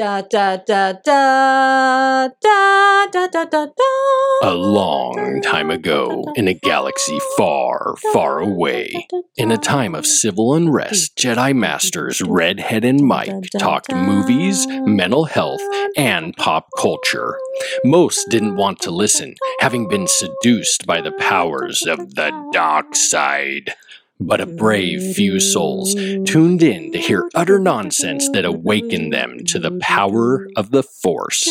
Da da da da da da da da da. A long time ago, in a galaxy far, far away, in a time of civil unrest, Jedi Masters Redhead and Mike talked movies, mental health, and pop culture. Most didn't want to listen, having been seduced by the powers of the dark side. But a brave few souls tuned in to hear utter nonsense that awakened them to the power of the Force.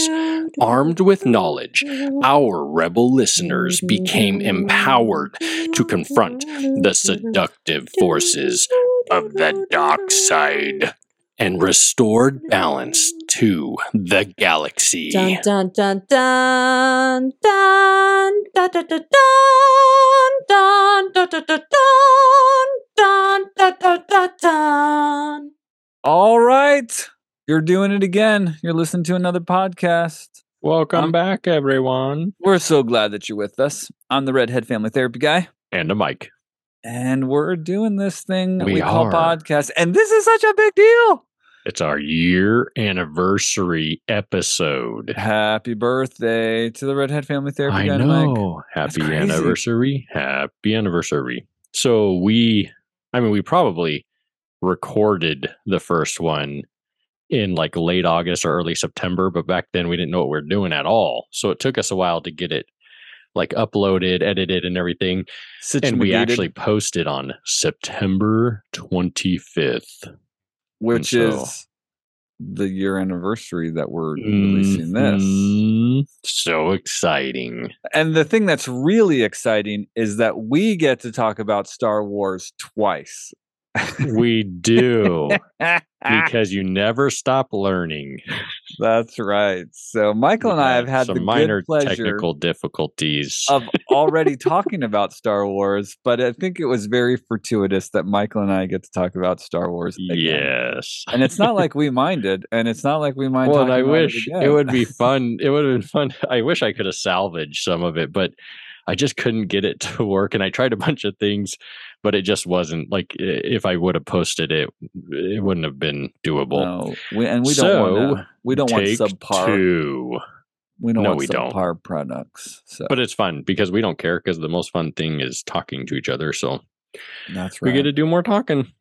Armed with knowledge, our rebel listeners became empowered to confront the seductive forces of the dark side and restored balance to the galaxy. Dun dun dun dun dun dun dun dun dun dun dun dun dun dun dun dun dun dun. All right. You're doing it again. You're listening to another podcast. Welcome Um, back, everyone. We're so glad that you're with us. I'm the Redhead Family Therapy Guy, And a mic. and we're doing this thing we, We call podcast. And this is such a big deal. It's our year anniversary episode. Happy birthday to the Redhead Family Therapy I Mike. know. Happy anniversary. Happy anniversary. So we, I mean, we probably recorded the first one in like late August or early September, but back then we didn't know what we were doing at all. So it took us a while to get it like uploaded, edited, and everything. And we actually posted on September 25th. Which so- is the year anniversary that we're releasing this. Mhm. So exciting. And the thing that's really exciting is that we get to talk about Star Wars twice. We do. because you never stop learning. That's right. So Michael and I have had some the minor technical difficulties. of already talking about Star Wars, but I think it was very fortuitous that Michael and I get to talk about Star Wars. Again. yes. And it's not like we minded, and it's not like we mind. well, I wish it, again. would be fun. It would have been fun. I wish I could have salvaged some of it, but I just couldn't get it to work. And I tried a bunch of things, but it just wasn't like if I would have posted it, it wouldn't have been doable. No, we, and we So, don't want we don't want subpar. two. We don't No, want we don't. subpar products. So But it's fun because we don't care because the most fun thing is talking to each other. So that's right. we get to do more talking.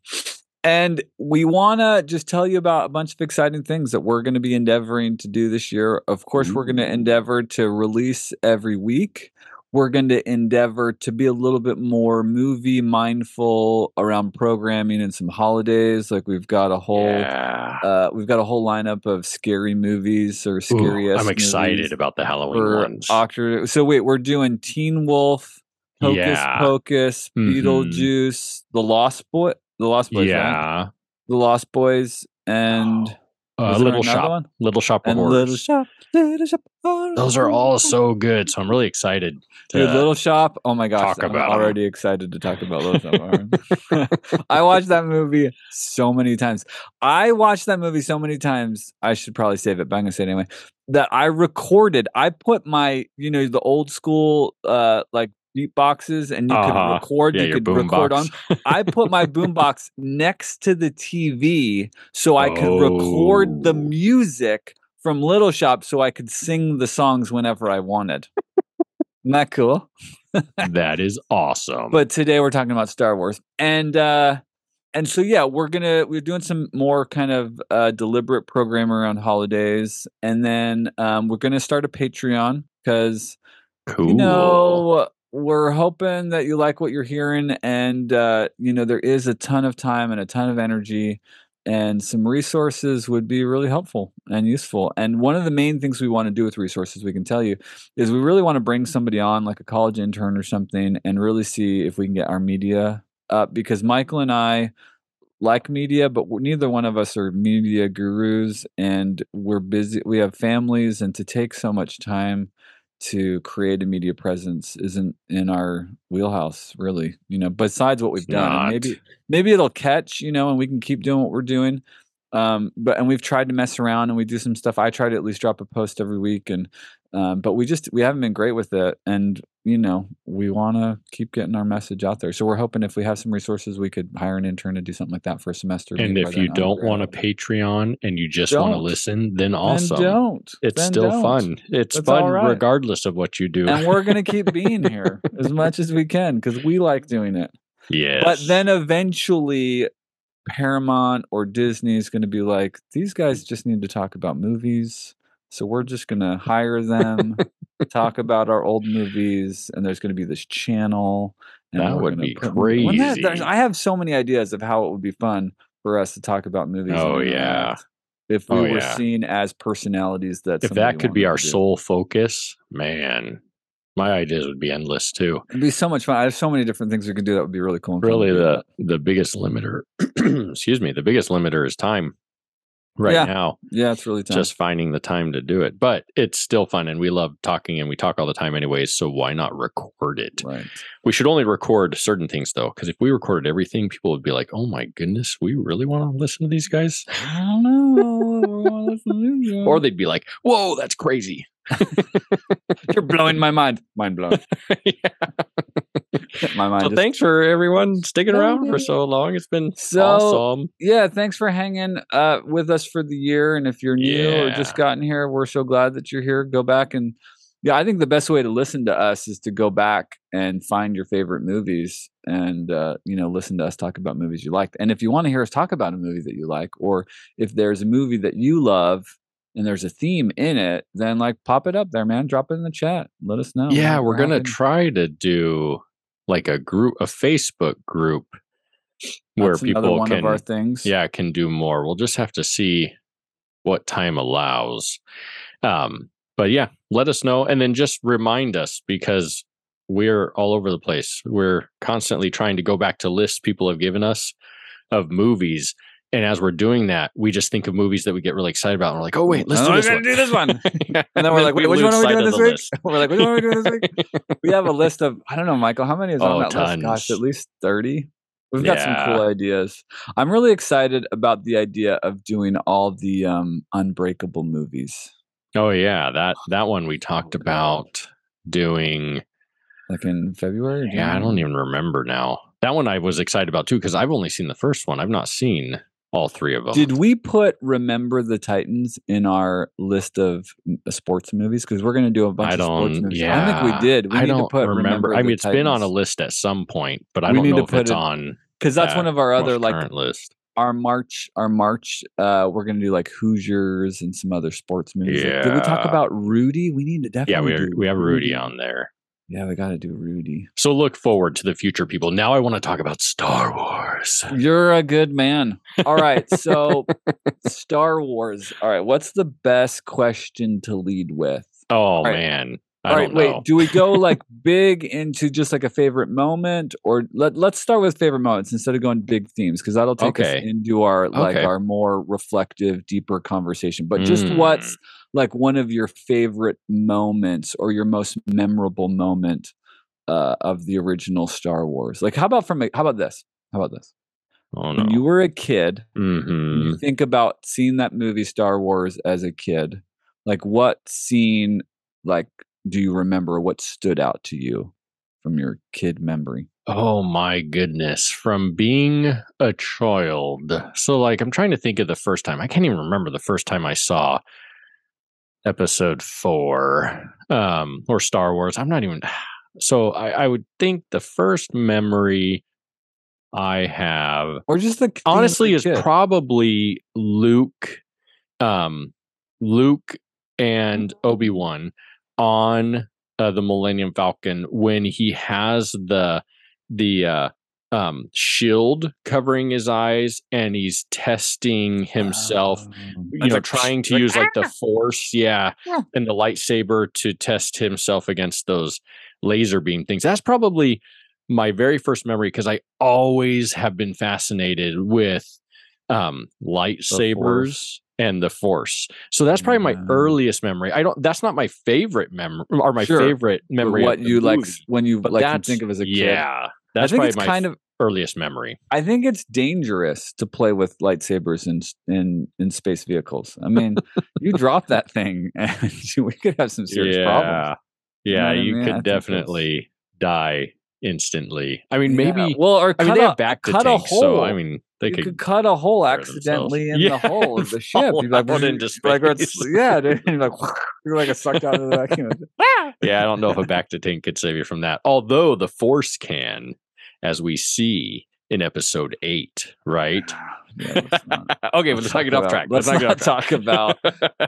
And we want to just tell you about a bunch of exciting things that we're going to be endeavoring to do this year. Of course, we're mm-hmm. going to endeavor to release every week. We're going to endeavor to be a little bit more movie mindful around programming and some holidays. Like we've got a whole Yeah. uh, we've got a whole lineup of scary movies or scary. I'm excited about the Halloween ones. October. So wait, we're doing Teen Wolf, Hocus Yeah. Pocus, Mhm. Beetlejuice, The Lost Boy, The Lost Boys, right? yeah. The Lost Boys, and Uh, Little Shop. Little Shop of Horrors. Little Shop, Little Shop. Those are all so good. So I'm really excited. To, Dude, Little Shop. Oh my gosh, talk I'm already excited to talk about Little Shop. I watched that movie so many times. I watched that movie so many times. I should probably save it, but I'm gonna say it anyway. That I recorded. I put my, you know, the old school, uh, like beatboxes, and you Uh-huh. could record. yeah, you could record box. on. I put my boombox next to the TV so I could record the Oh. music from Little Shop so I could sing the songs whenever I wanted. Isn't that cool? that is awesome. But today we're talking about Star Wars. And uh and so yeah, we're gonna we're doing some more kind of uh deliberate program around holidays. And then um we're gonna start a Patreon because cool. you know we're hoping that you like what you're hearing and uh you know there is a ton of time and a ton of energy and some resources would be really helpful and useful. And one of the main things we want to do with resources we can tell you is we really want to bring somebody on like a college intern or something and really see if we can get our media up because michael and i like media but neither one of us are media gurus and we're busy we have families and to take so much time to create a media presence isn't in our wheelhouse really you know besides what we've It's done maybe maybe it'll catch you know and we can keep doing what we're doing Um, but and we've tried to mess around and we do some stuff. I try to at least drop a post every week, and um, but we just we haven't been great with it, and you know we want to keep getting our message out there. So we're hoping if we have some resources, we could hire an intern to do something like that for a semester. And if you don't want a. Patreon and you just want to listen, then then don't. It's Then still don't. fun. It's That's fun right. regardless of what you do. and we're gonna keep being here as much as we can because we like doing it. yes. But then eventually, Paramount or Disney is going to be like, these guys just need to talk about movies. So we're just going to hire them, talk about our old movies, and there's going to be this channel. And That would be put- Wouldn't that- crazy. I have so many ideas of how it would be fun for us to talk about movies. Oh, yeah. If we Oh, were yeah. seen as personalities that if that could be our sole focus, man, my ideas would be endless too. It'd be so much fun. I have so many different things we could do that would be really cool. and Really, the the biggest limiter, excuse me, the biggest limiter is time. Right Yeah. now, yeah, it's really tough. just finding the time to do it. But it's still fun, and we love talking, and we talk all the time, anyways. So why not record it? right. We should only record certain things though, because if we recorded everything, people would be like, "Oh my goodness, we really want to listen to these guys," I don't know. We're gonna listen to these or they'd be like, "Whoa, that's crazy." You're blowing my mind. Mind blown. yeah. my mind. So just- thanks for everyone sticking around for so long. It's been So- awesome. yeah, thanks for hanging uh, with us for the year. And if you're new or just gotten here, we're so glad that you're here. Go back and yeah, I think the best way to listen to us is to go back and find your favorite movies and uh, you know listen to us talk about movies you liked. And if you want to hear us talk about a movie that you like, or if there's a movie that you love and there's a theme in it, then like pop it up there, man. Drop it in the chat. Let us know. yeah, we're gonna try to do like a group, a Facebook group where That's people one can, of our things. yeah, can do more. We'll just have to see what time allows. Um, but yeah, let us know, and then just remind us because we're all over the place. We're constantly trying to go back to lists people have given us of movies. And as we're doing that, we just think of movies that we get really excited about. And we're like, oh, wait, let's Oh, do this one. do this one. Yeah, And then we're like, wait, which one are we sight doing of this week? We're like, which one are we doing this week? we have a list of I don't know, Michael. How many is Oh, on that list? Gosh, at least thirty. We've got some cool ideas. I'm really excited about the idea of doing all the um, Unbreakable movies, Oh yeah, that that one we talked Oh, about doing. like in February. or Yeah, I don't even remember now. That one I was excited about too because I've only seen the first one. I've not seen all three of them. Did we put Remember the Titans in our list of sports movies? Because we're going to do a bunch of sports movies. Yeah, I think we did. We I need don't to put remember. Remember. I mean, it's been on a list at some point, but I We don't know if put it's it- on because that's that one of our other like list. our March, our March, uh, we're gonna do like Hoosiers and some other sports movies. Like, did we talk about Rudy? We need to Yeah, definitely. we are, do we have Rudy on there. Yeah, we got to do Rudy. So look forward to the future, people. Now I want to talk about Star Wars. You're a good man. All right, so Star Wars. All right, what's the best question to lead with? Oh right. man, I All right, wait. know. Do we go like big into just like a favorite moment, or let Let's start with favorite moments instead of going big themes because that'll take us into our like Okay. our more reflective, deeper conversation. But just Mm. what's like one of your favorite moments or your most memorable moment uh, of the original Star Wars? Like, how about from a, how about this? How about this? Oh no. When you were a kid, and hmm you think about seeing that movie Star Wars as a kid, like what scene like do you remember what stood out to you from your kid memory? Oh my goodness. From being a child. So, like, I'm trying to think of the first time. I can't even remember the first time I saw episode four um, or Star Wars. I'm not even. So, I, I would think the first memory I have Or just the theme as a honestly is kid? probably Luke, um, Luke and Obi Wan on uh, the Millennium Falcon when he has the the uh, um, shield covering his eyes and he's testing himself. Oh. You know, like, trying to like, use like the force, yeah, Yeah. and the lightsaber to test himself against those laser beam things. That's probably my very first memory because I always have been fascinated with um lightsabers Force. and the force. So that's probably my Yeah. earliest memory. I don't that's not my favorite memory or my Sure. favorite But memory. what you like movie, s- when you but like think of as a kid. Yeah. I think probably it's my kind f- of earliest memory? I think it's dangerous to play with lightsabers in in in space vehicles. I mean, you drop that thing, and we could have some serious problems. Yeah, know what I you mean? Could definitely die instantly. I mean, Yeah, maybe. well, or I mean, they a, have back to cut a hole. so I mean, they could. could, cut a hole accidentally in Yeah, the hull of the ship. You'd like, into like, space. yeah, dude, you're like, you're like a sucked out of the vacuum. yeah, I don't know if a bacta tank could save you from that. Although the Force can, as we see in episode eight, right? Ah, yeah, not- okay, let's let's not get off track. let's not track. talk about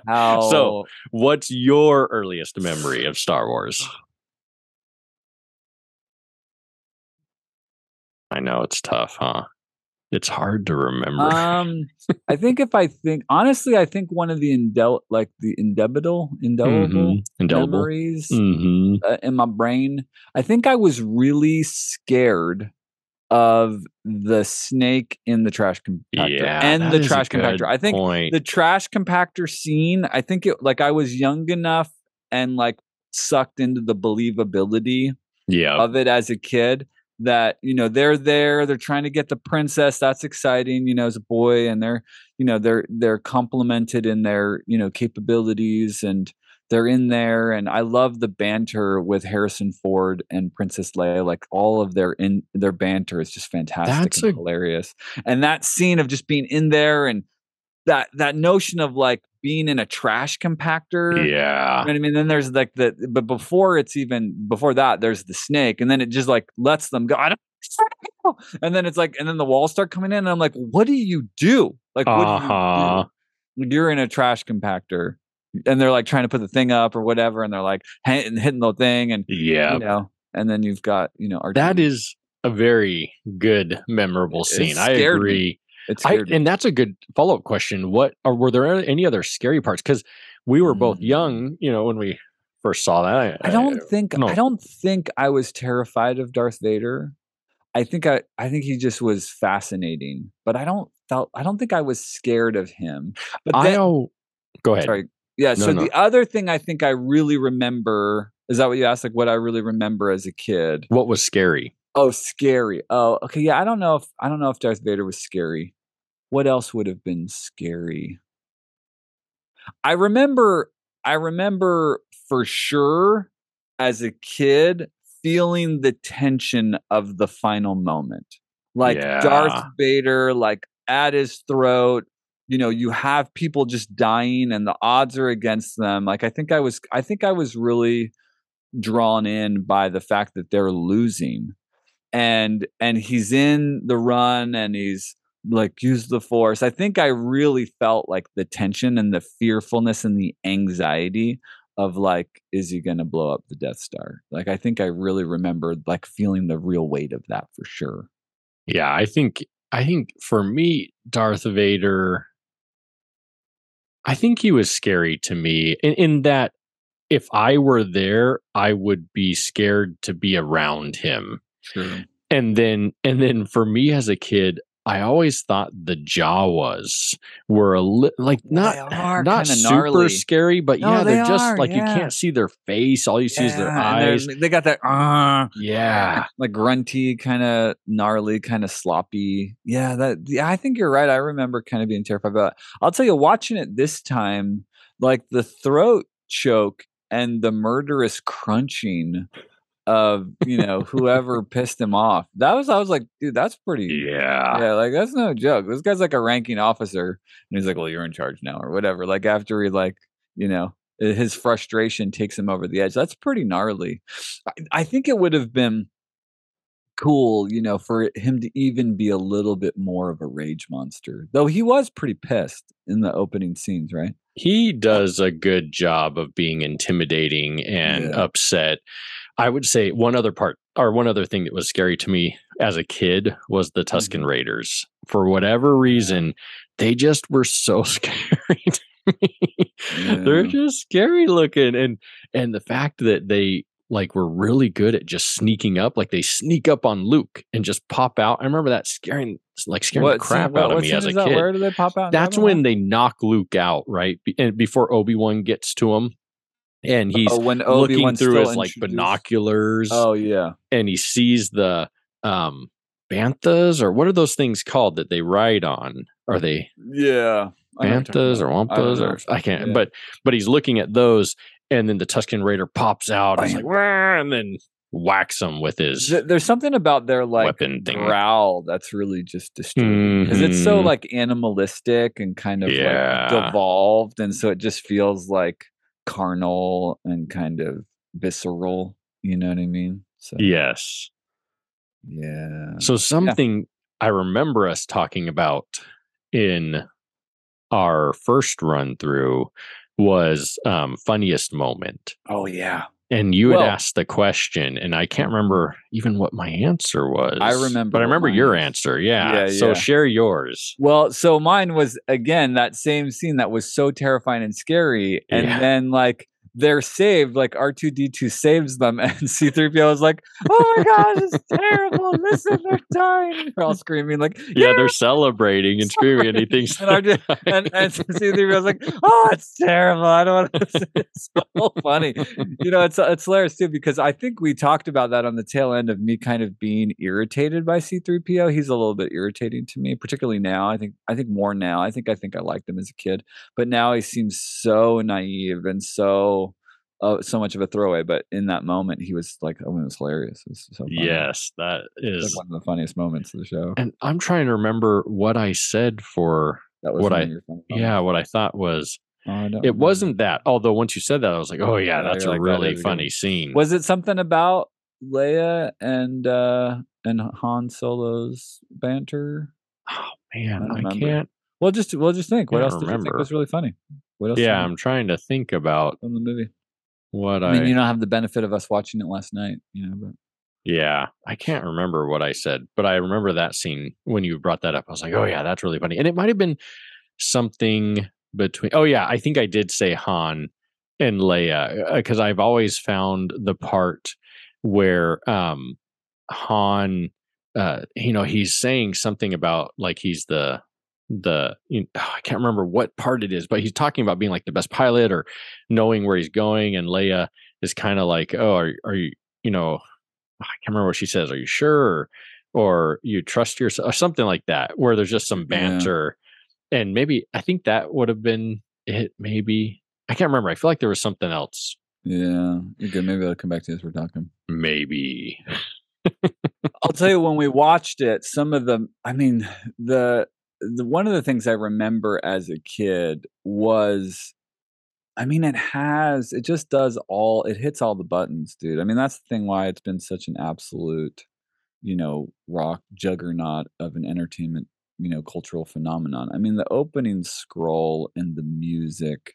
How So, what's your earliest memory of Star Wars? I know it's tough, huh? It's hard to remember. um, I think if I think honestly, I think one of the indel like the indelible indelible Mhm. Indelible. memories hmm uh, in my brain. I think I was really scared of the snake in the trash compactor Yeah, and the trash compactor. I think point. the trash compactor scene. I think it like I was young enough and like sucked into the believability yeah, of it as a kid that you know they're there they're trying to get the princess that's exciting you know as a boy and they're you know they're they're complimented in their you know capabilities and they're in there and i love the banter with harrison ford and princess leia like all of their in their banter is just fantastic That's and a- hilarious. And that scene of just being in there and that that notion of like being in a trash compactor yeah. you know I mean? Then there's like the, but before it's even before that, there's the snake, and then it just like lets them go. I don't, and then it's like, and then the walls start coming in, and I'm like, what do you do? Like, what Uh-huh. do you do? You're in a trash compactor, and they're like trying to put the thing up or whatever, and they're like hitting, hitting the thing, and Yeah, you know, and then you've got you know, R2. that is a very good, memorable scene. I agree. me. Agree. it I, and that's a good follow up question. What or were there any other scary parts? Because we were both Mm. young, you know, when we first saw that. I don't think no. I don't think I was terrified of Darth Vader. I think I I think he just was fascinating, but I don't felt I don't think I was scared of him. But I then, know. Go ahead. sorry, yeah. No, so no. the other thing I think I really remember is that what you asked? Like what I really remember as a kid? What was scary? Oh, scary. Oh, okay. Yeah, I don't know if I don't know if Darth Vader was scary. What else would have been scary? I remember I remember for sure as a kid feeling the tension of the final moment. Like Darth Vader like at his throat, you know, you have people just dying and the odds are against them. Like I think I was I think I was really drawn in by the fact that they're losing and and he's in the run and he's like use the force i think i really felt like the tension and the fearfulness and the anxiety of like is he going to blow up the death star like i think i really remembered like feeling the real weight of that for sure Yeah, I think I think for me, Darth Vader. I think he was scary to me in, in that if I were there, I would be scared to be around him. sure and then and then for me as a kid i always thought the jawas were a li- like not not super gnarly. scary but No, yeah they're they just are, like you can't see their face all you see is their Yeah, eyes they got that uh, yeah like grunty kind of gnarly kind of sloppy yeah that yeah i think you're right i remember kind of being terrified about it. i'll tell you watching it this time like the throat choke and the murderous crunching of you know whoever pissed him off. That was i was like dude that's pretty yeah. yeah like that's no joke. This guy's like a ranking officer. And he's like well you're in charge now or whatever like after he like you know his frustration takes him over the edge. That's pretty gnarly. I, I think it would have been cool you know for him to even be a little bit more of a rage monster though he was pretty pissed in the opening scenes right? He does a good job of being intimidating and Yeah. upset i would say one other part or one other thing that was scary to me as a kid was the tusken Mhm. raiders. For whatever reason they just were so scary to me. They're just scary looking and and the fact that they like were really good at just sneaking up like they sneak up on luke and just pop out. I remember that scaring like scaring the What scene- crap what- out of me as a that? kid. Where do they pop out that's when they knock luke out right Be- and before obi-wan gets to him and he's oh, when looking through his like introduced- binoculars oh yeah and he sees the um banthas or what are those things called that they ride on? Are they Yeah. I know what you're talking banthas or wampas or I can't. Yeah. But but he's looking at those, and then the Tusken Raider pops out. He's like. And then whacks him with his There's something about their like weapon thing. growl that's really just disturbing because it's so Mhm. like animalistic and kind of Yeah. like devolved, and so it just feels like carnal and kind of visceral. You know what I mean? So Yes. yeah, So something I remember us talking about in our first run through was um, funniest moment. oh yeah, And you had Well- asked the question, and I can't remember even what my answer was. I remember but I remember your answer. Yeah. Yeah, So yeah. share yours. Well, so mine was again that same scene that was so terrifying and scary, and Yeah. then like they're saved, like R two D two saves them, and C three PO is like, "Oh my gosh, it's terrible! Listen, they're dying!" They're all screaming like, Yeah, they're celebrating and screaming, and he thinks, And R2 and and C three PO is like, "Oh, it's terrible! I don't want to." It's so funny, you know. It's it's hilarious too because I think we talked about that on the tail end of me kind of being irritated by C three PO. He's a little bit irritating to me, particularly now. I think I think more now. I think I think I liked him as a kid, but now he seems so naive and so uh, so much of a throwaway. But in that moment, he was like, oh, it was hilarious. It was so funny. yes, that is like one of the funniest moments of the show. And I'm trying to remember what I said for, That was what I- of your funny yeah, what I thought was Oh, I It remember. wasn't that. Although once you said that, I was like, oh yeah, Yeah, that's a like, really is a good funny scene. Was it something about Leia and uh and Han Solo's banter? oh man, don't I, can't. Well, just we'll just think. What Can't else did you think remember. was really funny? What else? Yeah, I'm trying to think about from the movie. What I I. mean, you don't have the benefit of us watching it last night, you know. But yeah, I can't remember what I said, but I remember that scene when you brought that up. I was like, oh yeah, that's really funny, and it might have been something between. Oh yeah, I think I did say Han and Leia because I've always found the part where um Han, uh, you know, he's saying something about like he's the the you know, I can't remember what part it is, but he's talking about being like the best pilot or knowing where he's going, and Leia is kind of like, oh, are, are you, you know, I can't remember what she says. Are you sure? Or, you trust yourself, or something like that, where there's just some Yeah. banter, and maybe I think that would have been it. Maybe I can't remember. I feel like there was something else. yeah, you're good. Maybe I'll come back to this. We're talking. Maybe I'll tell you when we watched it, some of the I mean, the the one of the things I remember as a kid was I mean, it has it just does all it hits all the buttons, dude. I mean, that's the thing why it's been such an absolute, you know, rock juggernaut of an entertainment, you know, cultural phenomenon. I mean, the opening scroll and the music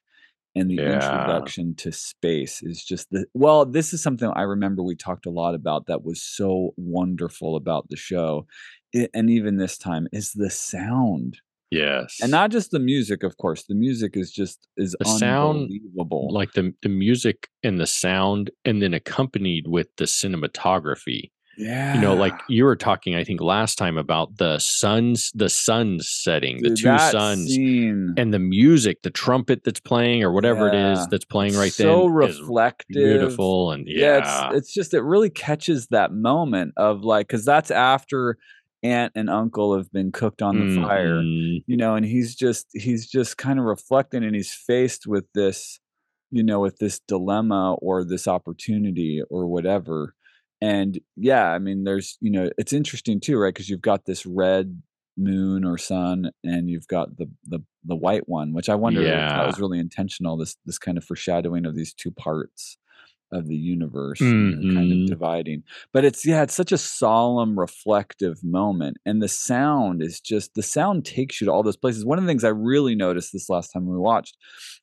and the Yeah. introduction to space is just the well this is something i remember we talked a lot about that was so wonderful about the show i- and even this time is the sound yes, and not just the music of course the music is just is The sound, unbelievable like the the music and the sound, and then accompanied with the cinematography. yeah you know like you were talking i think last time about the suns the suns setting the two suns scene, and the music the trumpet that's playing or whatever it Yeah. is that's playing right there. so then is reflective beautiful and yeah, yeah, it's it's just it really catches that moment of like because that's after aunt and uncle have been cooked on the fire Mhm. you know and he's just he's just kind of reflecting and he's faced with this you know with this dilemma or this opportunity or whatever. And yeah i mean there's you know it's interesting too right because you've got this red moon or sun and you've got the the the white one which i wonder if that was really intentional this this kind of foreshadowing of these two parts of the universe you know, kind of dividing. But it's yeah it's such a solemn reflective moment and the sound is just the sound takes you to all those places. One of the things i really noticed this last time we watched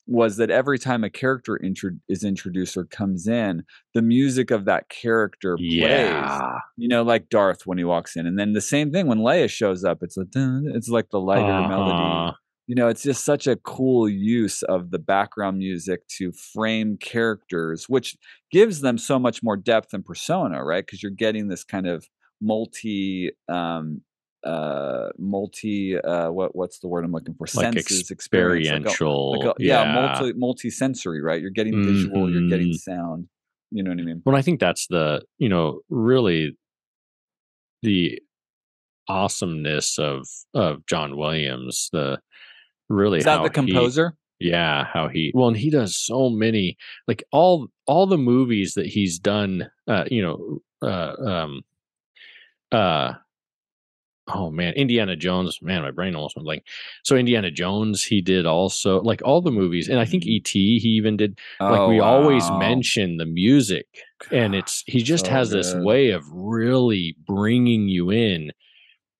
was that every time a character intro- is introduced or comes in the music of that character plays yeah. you know like darth when he walks in and then the same thing when leia shows up it's a it's like the lighter melody Uh-huh. You know it's just such a cool use of the background music to frame characters which gives them so much more depth and persona right because you're getting this kind of multi um uh multi uh what what's the word i'm looking for like senses experience like a- experiential like a- yeah, multi multi-sensory right you're getting visual you're getting Mhm. sound you know what i mean well i think that's the you know really the awesomeness of of John Williams. The really Is that the he- composer? yeah, how he well, and he does so many like all all the movies that he's done. Uh, you know, uh, um, uh, oh man, Indiana Jones. Man, my brain almost went blank. So Indiana Jones, he did also like all the movies, and I think E.T. He even did. Like Oh, we always mention the music, and it's he just So has this way of really bringing you in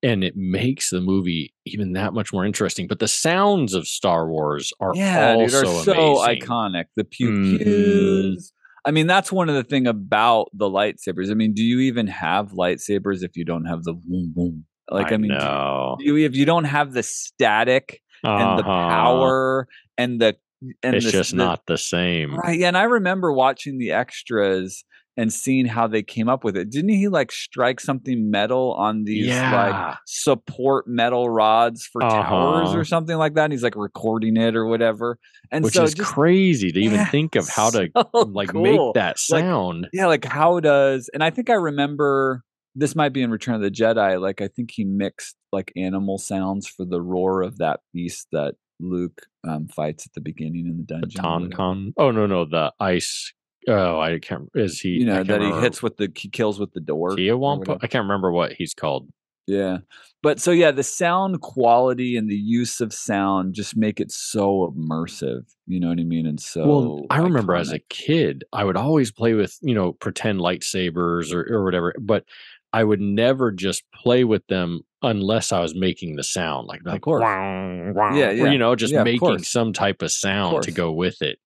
and it makes the movie even that much more interesting but the sounds of star wars are yeah, dude, are so amazing. iconic. The pew Mhm. pews. I mean, that's one of the thing about the lightsabers. I mean, do you even have lightsabers if you don't have the boom boom? Like, I, mean, do- you, if you don't have the static and the Uh-huh. power and the and it's the, just the- not the same right. Yeah, and I remember watching the extras and seeing how they came up with it. Didn't he like strike something metal on these like support metal rods for towers Uh-huh. or something like that? And he's like recording it or whatever. And which so is just crazy to even Yeah, think of how to so like cool. make that Like, sound yeah, like how does and I think I remember this might be in Return of the Jedi. Like I think he mixed like animal sounds for the roar of that beast that Luke um, fights at the beginning in the the dungeon. tauntaun oh no no the ice oh i can't is he You know that he hits with the he kills with the door. or Tiawampa? i can't remember what he's called Yeah. But so yeah, the sound quality and the use of sound just make it so immersive. You know what I mean? And so well i remember as a kid i would always play with you know pretend lightsabers or, or whatever but i would never just play with them unless i was making the sound like, like course. "Wah, wah," Yeah, or, yeah. you know just Yeah, making some type of sound to go with it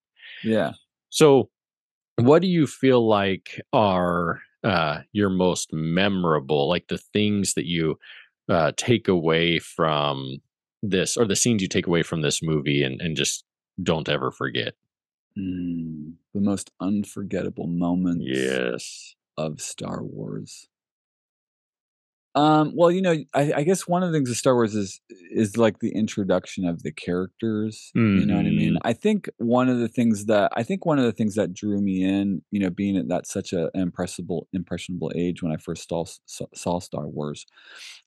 Yeah. so what do you feel like are uh your most memorable like the things that you uh take away from this or the scenes you take away from this movie and and just don't ever forget Mm, the most unforgettable moments yes of Star Wars. Um, well, you know, I, I guess one of the things of Star Wars is is like the introduction of the characters. You know what I mean? Mhm. I think one of the things that I think one of the things that drew me in, you know, being at that such a an impressible impressionable age when I first saw saw, saw Star Wars,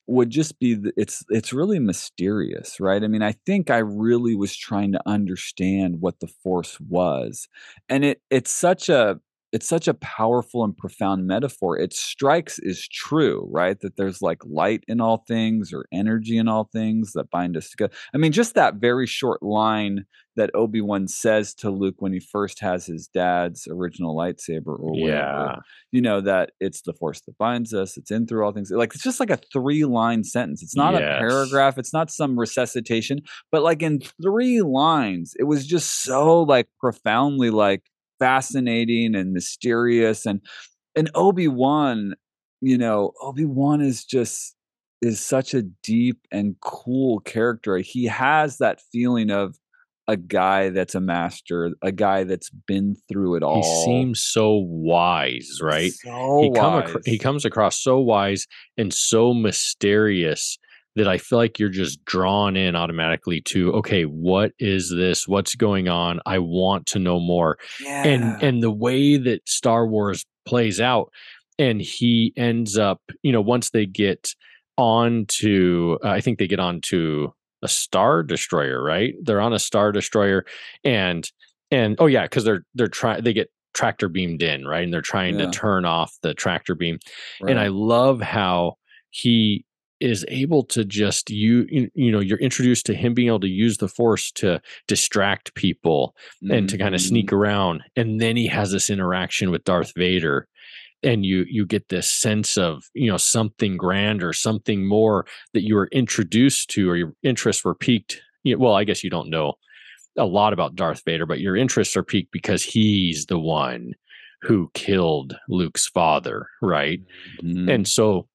would just be the, it's it's really mysterious, right? I mean, I think I really was trying to understand what the Force was, and it it's such a it's such a powerful and profound metaphor. It strikes is true, right? That there's like light in all things or energy in all things that bind us together. I mean, just that very short line that Obi-Wan says to Luke when he first has his dad's original lightsaber or whatever. yeah You know, that it's the force that binds us, it's in through all things. Like it's just like a three-line sentence. It's not Yes. a paragraph, it's not some resuscitation, but like in three lines, it was just so like profoundly like fascinating and mysterious and and Obi-Wan, you know, Obi-Wan is just is such a deep and cool character. He has that feeling of a guy that's a master, a guy that's been through it all. he seems so wise right so he come wise. acro- he comes across so wise and so mysterious that I feel like you're just drawn in automatically to okay what is this what's going on I want to know more yeah. and and the way that Star Wars plays out and he ends up you know once they get on to uh, I think they get on to a star destroyer right they're on a star destroyer and and oh yeah because they're they're trying they get tractor beamed in right and they're trying Yeah. to turn off the tractor beam right. and I love how he is able to just you you know you're introduced to him being able to use the force to distract people and to kind of Mhm. sneak around and then he has this interaction with Darth Vader and you you get this sense of you know something grander something more that you were introduced to or your interests were piqued you well I guess you don't know a lot about Darth Vader but your interests are piqued because he's the one who killed Luke's father right Mhm. and so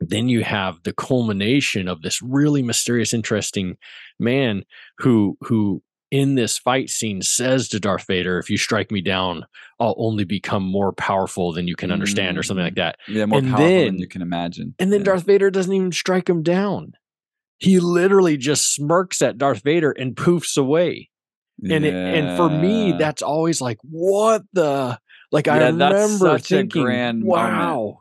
then you have the culmination of this really mysterious, interesting man who who in this fight scene says to Darth Vader, if you strike me down, I'll only become more powerful than you can understand, or something like mm. that. yeah, more and powerful then- than you can imagine. And then Yeah. Darth Vader doesn't even strike him down. He literally just smirks at Darth Vader and poofs away. And it, and for me, that's always like, what the like I Yeah, that's remember thinking, grand wow. moment.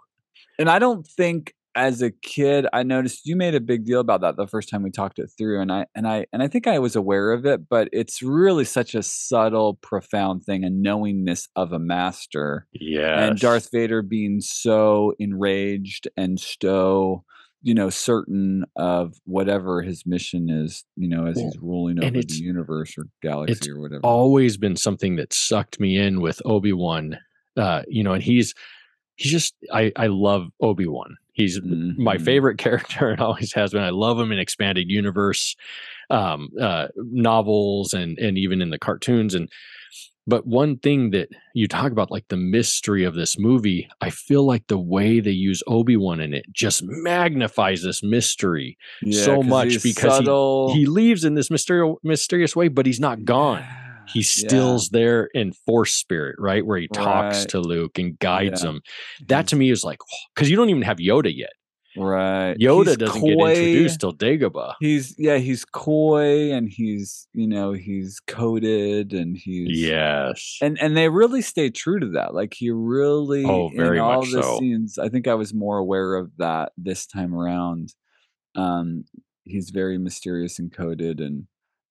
and I don't think as a kid, I noticed you made a big deal about that the first time we talked it through, and I and I and I think I was aware of it, but it's really such a subtle, profound thing, a knowingness of a master, Yeah. and Darth Vader being so enraged and so you know certain of whatever his mission is, you know, as Well, he's ruling over the universe or galaxy or whatever. always been something that sucked me in with Obi Wan. Uh, you know, and he's he's just I I love Obi Wan. He's my Mhm. favorite character and always has been. I love him in expanded universe um, uh, novels and and even in the cartoons. And but one thing that you talk about, like the mystery of this movie, I feel like the way they use Obi Wan in it just magnifies this mystery Yeah, so much because he- he leaves in this mysterious mysterious way, but he's not gone. Yeah, He yeah. still's there in force spirit, right? Where he talks Right. to Luke and guides Yeah. him. That to me is like, because you don't even have Yoda yet. right. Yoda He's doesn't coy. get introduced till Dagobah. He's yeah, he's coy and he's you know he's coded and he's Yes. and and they really stay true to that. Like he really Oh, very in all much the so. scenes. I think I was more aware of that this time around. Um, he's very mysterious and coded and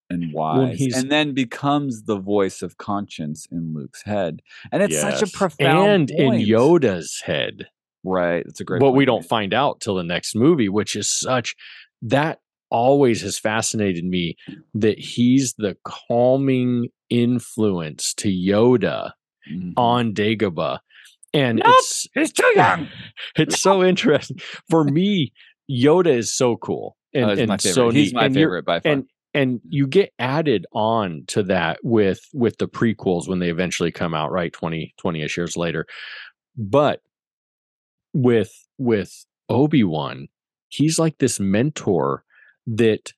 and wise, he's- and then becomes the voice of conscience in Luke's head, and it's such a profound and in. Yoda's head. Right, it's a great. But we don't find out till the next movie, which is such that always has fascinated me that he's the calming influence to Yoda Mhm. on Dagobah. And Nope, it's he's too young. it's so interesting. For me, Yoda is so cool. And, Oh, he's and my favorite. so he's my and favorite by far. and and you get added on to that with with the prequels when they eventually come out right 20 20ish years later but with with obi-wan he's like this mentor that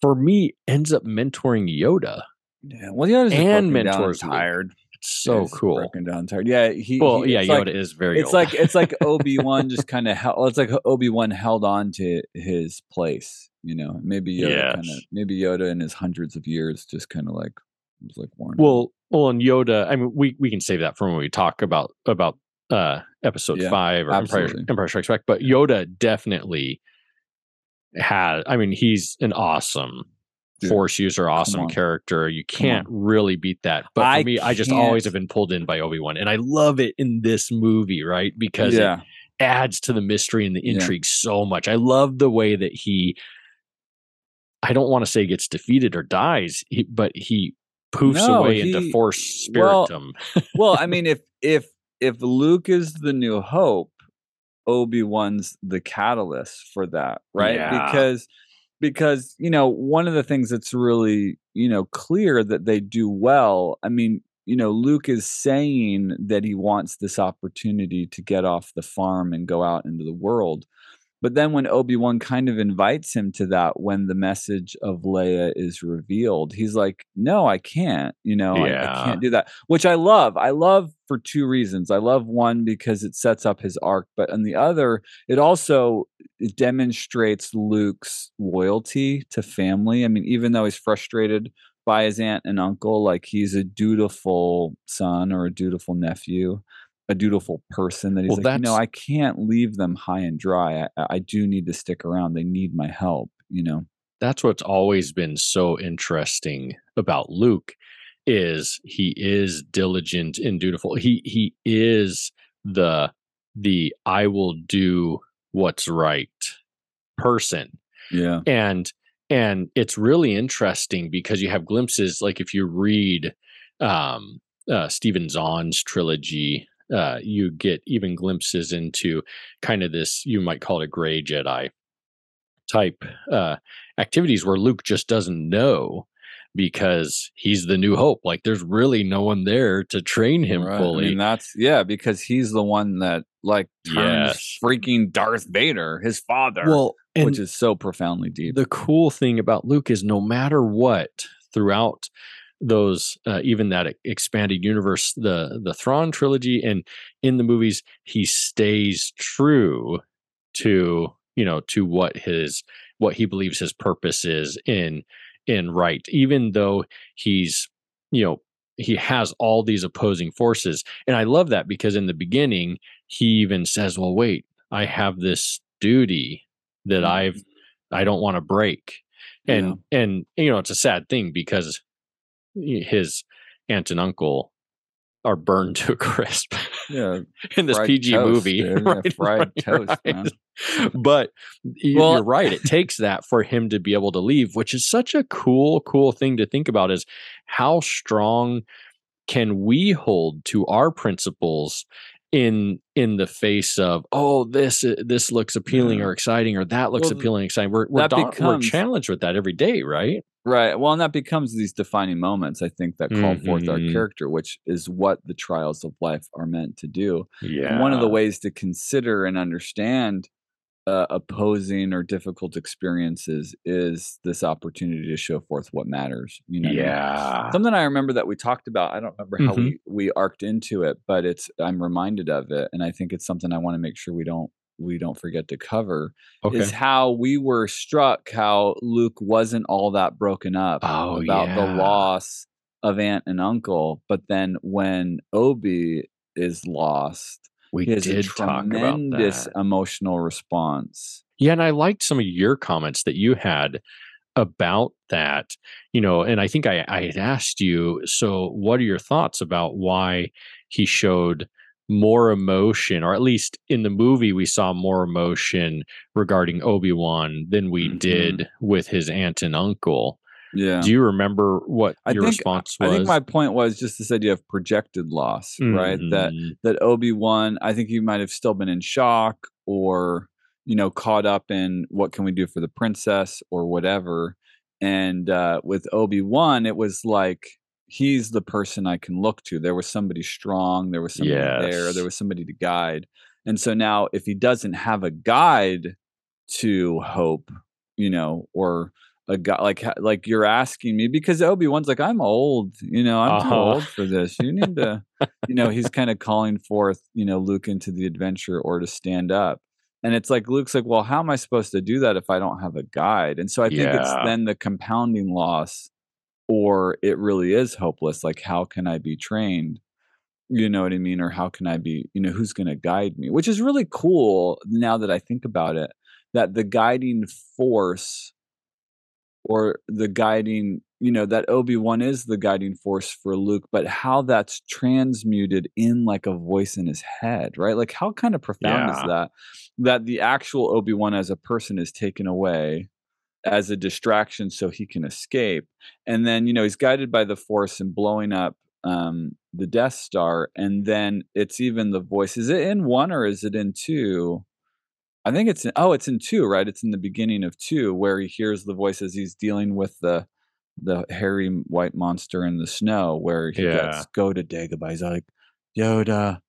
for me ends up mentoring yoda yeah, well, Yoda's and mentors tired. so He's cool broken down, tired. Yeah, he. well he- yeah yoda like- is very it's old. like it's like Obi Wan just kind of held. It's like Obi Wan held on to his place. You know, maybe Yoda kind of maybe Yoda in his hundreds of years just kind of like was like worn. out. Well, well, and Yoda. I mean, we we can save that for when we talk about about uh episode Yeah, five or Empire, absolutely. Empire Strikes Back. But Yoda definitely had. I mean, he's an awesome Dude, Force user, awesome character. You can't really beat that. But for I me, I just always have been pulled in by Obi Wan, and I love it in this movie, right? Because it adds to the mystery and the Yeah. intrigue so much. I love the way that he I don't want to say gets defeated or dies, he, but he poofs No, away into he- force well, spiritum. well, I mean, if if if Luke is the new hope, Obi Wan's the catalyst for that, right? Yeah. Because because you know one of the things that's really you know clear that they do well. I mean, you know, Luke is saying that he wants this opportunity to get off the farm and go out into the world. But then when Obi-Wan kind of invites him to that when the message of Leia is revealed, he's like, "No, I can't. You know, I- I, can't do that." Which I love. I love for two reasons. I love one because it sets up his arc, but on the other, it also it demonstrates Luke's loyalty to family. I mean, even though he's frustrated by his aunt and uncle, like he's a dutiful son or a dutiful nephew, a dutiful person that he's Well, like, you know, I can't leave them high and dry. I, I do need to stick around. They need my help, you know. That's what's always been so interesting about Luke is he is diligent and dutiful. He he is the the I will do what's right person. Yeah. and and it's really interesting because you have glimpses like if you read um uh Stephen Zahn's trilogy uh you get even glimpses into kind of this you might call it a gray jedi type uh activities where Luke just doesn't know because he's the new hope like there's really no one there to train him Right. fully I mean, that's yeah, because he's the one that like turns Yes. freaking Darth Vader, his father, well which is so profoundly deep. the cool thing about Luke is no matter what throughout those uh, even that expanded universe the the Thrawn trilogy and in the movies he stays true to you know to what his what he believes his purpose is in in right even though he's you know he has all these opposing forces and I love that because in the beginning he even says well wait I have this duty that I've Mm-hmm. I don't want to break. And and you know, it's a sad thing because his aunt and uncle are burned to a crisp yeah, in this PG toast, movie. dude. Yeah, right, fried right, toast, right. man. But Well- you're right. It takes that for him to be able to leave, which is such a cool, cool thing to think about is how strong can we hold to our principles in in the face of oh this uh, this looks appealing Yeah. or exciting or that looks Well, appealing exciting we're we're, da- we're challenged with that every day right Right. Well, and that becomes these defining moments, I think, that call forth our Mhm. character, which is what the trials of life are meant to do. yeah And one of the ways to consider and understand uh, opposing or difficult experiences is this opportunity to show forth what matters. You know, what I mean? yeah something I remember that we talked about. I don't remember how Mhm. we we arced into it, but it's I'm reminded of it, and I think it's something I want to make sure we don't we don't forget to cover. okay Is how we were struck how Luke wasn't all that broken up Oh, about the loss of aunt and uncle, but then when Obi is lost, we a did talk about tremendous emotional response. Yeah, and I liked some of your comments that you had about that. You know, and I think I, I had asked you, so what are your thoughts about why he showed more emotion, or at least in the movie we saw more emotion regarding Obi-Wan than we Mhm. did with his aunt and uncle. Yeah. Do you remember what I your think- response was? I think my point was just this idea of projected loss, right? That Mhm. that Obi Wan, I think he might have still been in shock or you know caught up in what can we do for the princess or whatever. And uh, with Obi Wan, it was like he's the person I can look to. There was somebody strong. There was somebody there. Yes. There was somebody to guide. And so now, if he doesn't have a guide to hope, you know, or a guy like like you're asking me because Obi Wan's like I'm old, you know, I'm Uh-huh. old for this. You need to, you know, he's kind of calling forth, you know, Luke into the adventure or to stand up. And it's like Luke's like, well, how am I supposed to do that if I don't have a guide? And so I think it's then the compounding loss, or it really is hopeless. Like, how can I be trained? You know what I mean? Or how can I be, you know, who's going to guide me? Which is really cool now that I think about it, that the guiding force or the guiding, you know, that Obi Wan is the guiding force for Luke, but how that's transmuted in like a voice in his head, right? Like, how kind of profound is that? That the actual Obi Wan as a person is taken away as a distraction so he can escape. And then, you know, he's guided by the force and blowing up um, the Death Star. And then it's even the voice. Is it in one or is it in two? I think it's in, oh, it's in two, right? It's in the beginning of two where he hears the voice as he's dealing with the the hairy white monster in the snow, where he Yeah. gets go to Dagobah. He's like Yoda,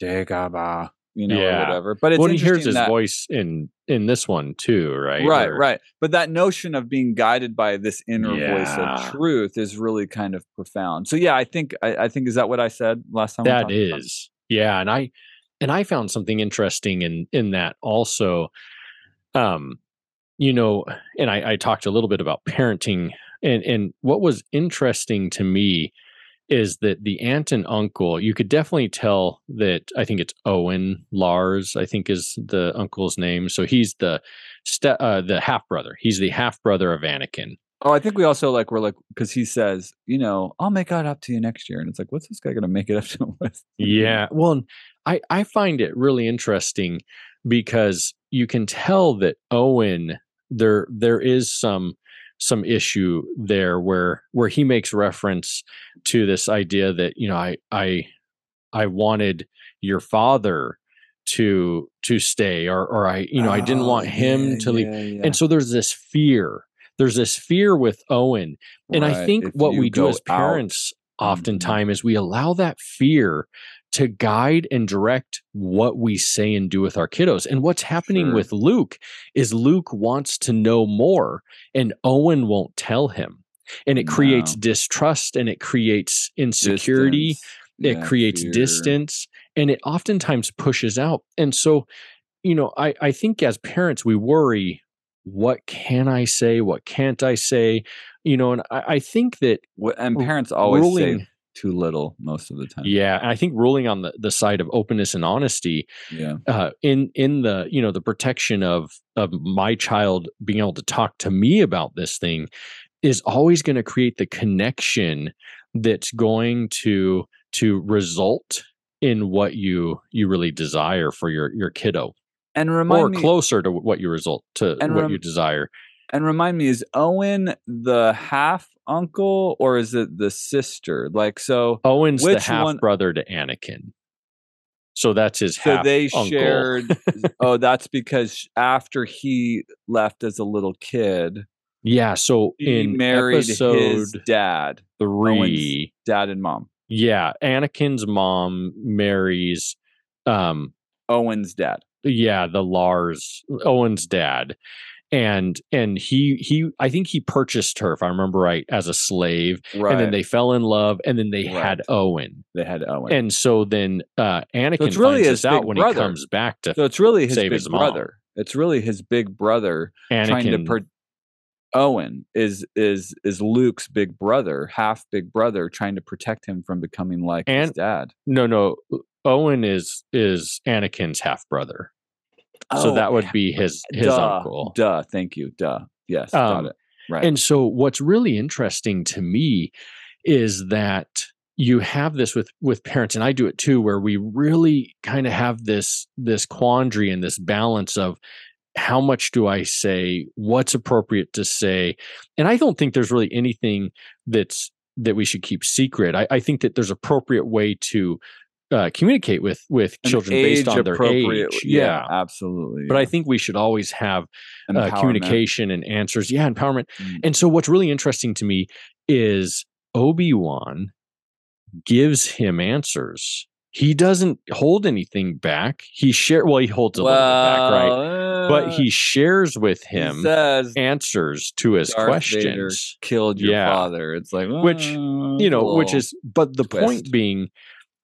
Dagobah, you know, Yeah. or whatever. But it's when he hears his that, voice in in this one too, right? right, Where- right. But that notion of being guided by this inner voice of truth is really kind of profound. So yeah, I think I, I think is that what I said last time? That is, yeah, and I and I found something interesting in in that also. Um, you know, and I, I talked a little bit about parenting, and and what was interesting to me is that the aunt and uncle, you could definitely tell that I think it's Owen Lars, I think is the uncle's name. So he's the ste- uh, the half brother. He's the half brother of Anakin. Oh, I think we also like we're like because he says, you know, I'll make it up to you next year, and it's like, what's this guy gonna make it up to him with? Yeah. Well, I I find it really interesting because you can tell that Owen there there is some some issue there where where he makes reference to this idea that you know I I I wanted your father to to stay or or I you know I didn't want Oh, him yeah, to leave yeah, yeah. and so there's this fear there's this fear with Owen and I think if what we do as out- parents Mhm. oftentimes is we allow that fear to guide and direct what we say and do with our kiddos. And what's happening Sure. with Luke is Luke wants to know more and Owen won't tell him. And it creates distrust and it creates insecurity Distance. it Yeah, creates fear. distance and it oftentimes pushes out and so you know i i think as parents we worry what can i say what can't i say you know and i, I think that and parents always ruling say too little most of the time. Yeah, and I think ruling on the, the side of openness and honesty Yeah. uh, in in the you know the protection of of my child being able to talk to me about this thing is always going to create the connection that's going to to result in what you you really desire for your your kiddo And remind or me closer to what you result to what you desire and remind me is Owen the half uncle or is it the sister? Like so owen's the half one- brother to anakin so that's his so they uncle. shared oh that's because after he left as a little kid yeah so he in married episode his dad, three dad and mom. yeah anakin's mom marries um Owen's dad. yeah the lars owen's dad and and he he i think he purchased her if i remember right as a slave Right. and then they fell in love and then they Right. had owen they had Owen. and so then uh anakin it's really finds out when brother. he comes back to so it's really his save big his mom. brother. It's really his big brother trying to anakin per- Owen is is is Luke's big brother, half big brother, trying to protect him from becoming like his dad. no no owen is is anakin's half brother so Oh, that would be his his duh, uncle Duh. Thank you. Duh. Yes. Um, got it. Right. And so what's really interesting to me is that you have this with with parents and I do it too where we really kind of have this this quandary and this balance of how much do I say what's appropriate to say and I don't think there's really anything that's that we should keep secret I, I think that there's appropriate way to uh, communicate with with An children based on their age-appropriate- Yeah, absolutely. but I think we should always have uh, communication and answers. Yeah, empowerment. Mm. And so, what's really interesting to me is Obi Wan gives him answers. He doesn't hold anything back. He share well, he holds a little bit back, right? But he shares with him says answers to his Darth Vader questions. killed your Yeah. father. It's like Which, You know, which is, but the point being,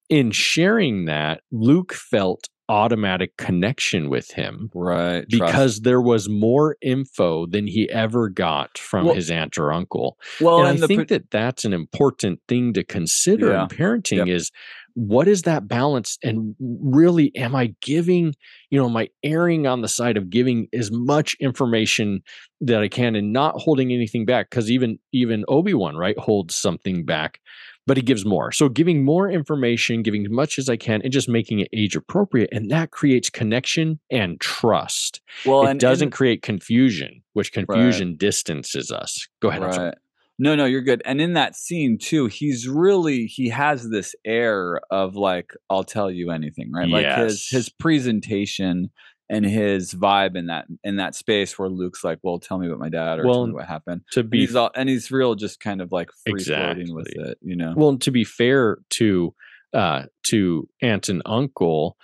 in sharing that, Luke felt automatic connection with him right trust. because there was more info than he ever got from Well- his aunt or uncle. well, and I and the think that that's an important thing to consider Yeah. in parenting Yep. is what is that balance and really am I giving, you know, am I erring on the side of giving as much information that I can and not holding anything back because even even Obi-Wan, right, holds something back but he gives more. So giving more information, giving as much as I can and just making it age appropriate and that creates connection and trust well, it and doesn't in- create confusion, which confusion distances us. Go ahead. Right. No, no, you're good. And in that scene too, he's really he has this air of like I'll tell you anything, right? Like his his presentation and his vibe in that in that space where Luke's like, "Well, tell me about my dad or tell me what happened." To And be he's all and he's real, just kind of like free floating with it, you know. well, to be fair to uh to aunt and uncle,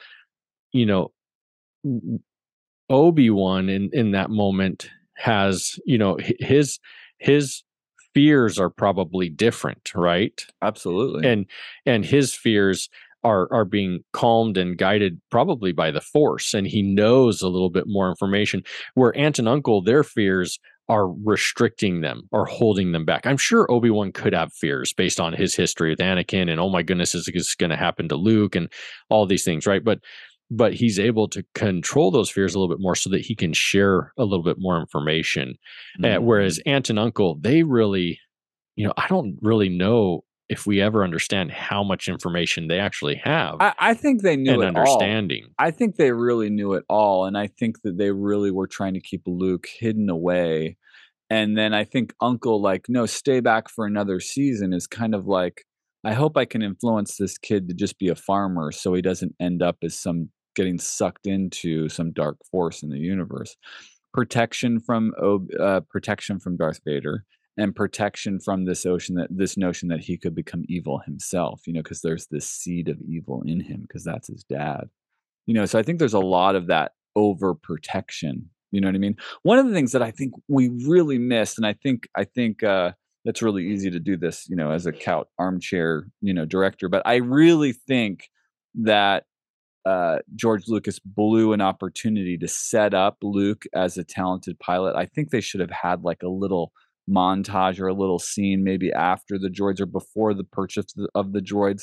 you know, Obi Wan in in that moment has you know his his fears are probably different, right? Absolutely. and and his fears are are being calmed and guided probably by the force and he knows a little bit more information where aunt and uncle their fears are restricting them or holding them back. I'm sure obi-wan could have fears based on his history with anakin and oh my goodness is this going to happen to luke? and all these things right? But but he's able to control those fears a little bit more so that he can share a little bit more information. Uh, Mhm. whereas aunt and uncle, they really, you know, I don't really know if we ever understand how much information they actually have I, I think they knew and it all. understanding. I think they really knew it all, and I think that they really were trying to keep Luke hidden away. And then I think Uncle, like, no, stay back for another season, is kind of like, I hope I can influence this kid to just be a farmer, so he doesn't end up as some getting sucked into some dark force in the universe. Protection from uh, protection from Darth Vader, and protection from this ocean that this notion that he could become evil himself. You know, because there's this seed of evil in him, because that's his dad you know so i think there's a lot of that overprotection you know what i mean one of the things that i think we really missed and i think i think uh that's really easy to do this you know as a couch armchair you know director but i really think that uh george lucas blew an opportunity to set up luke as a talented pilot i think they should have had like a little montage or a little scene maybe after the droids or before the purchase of the droids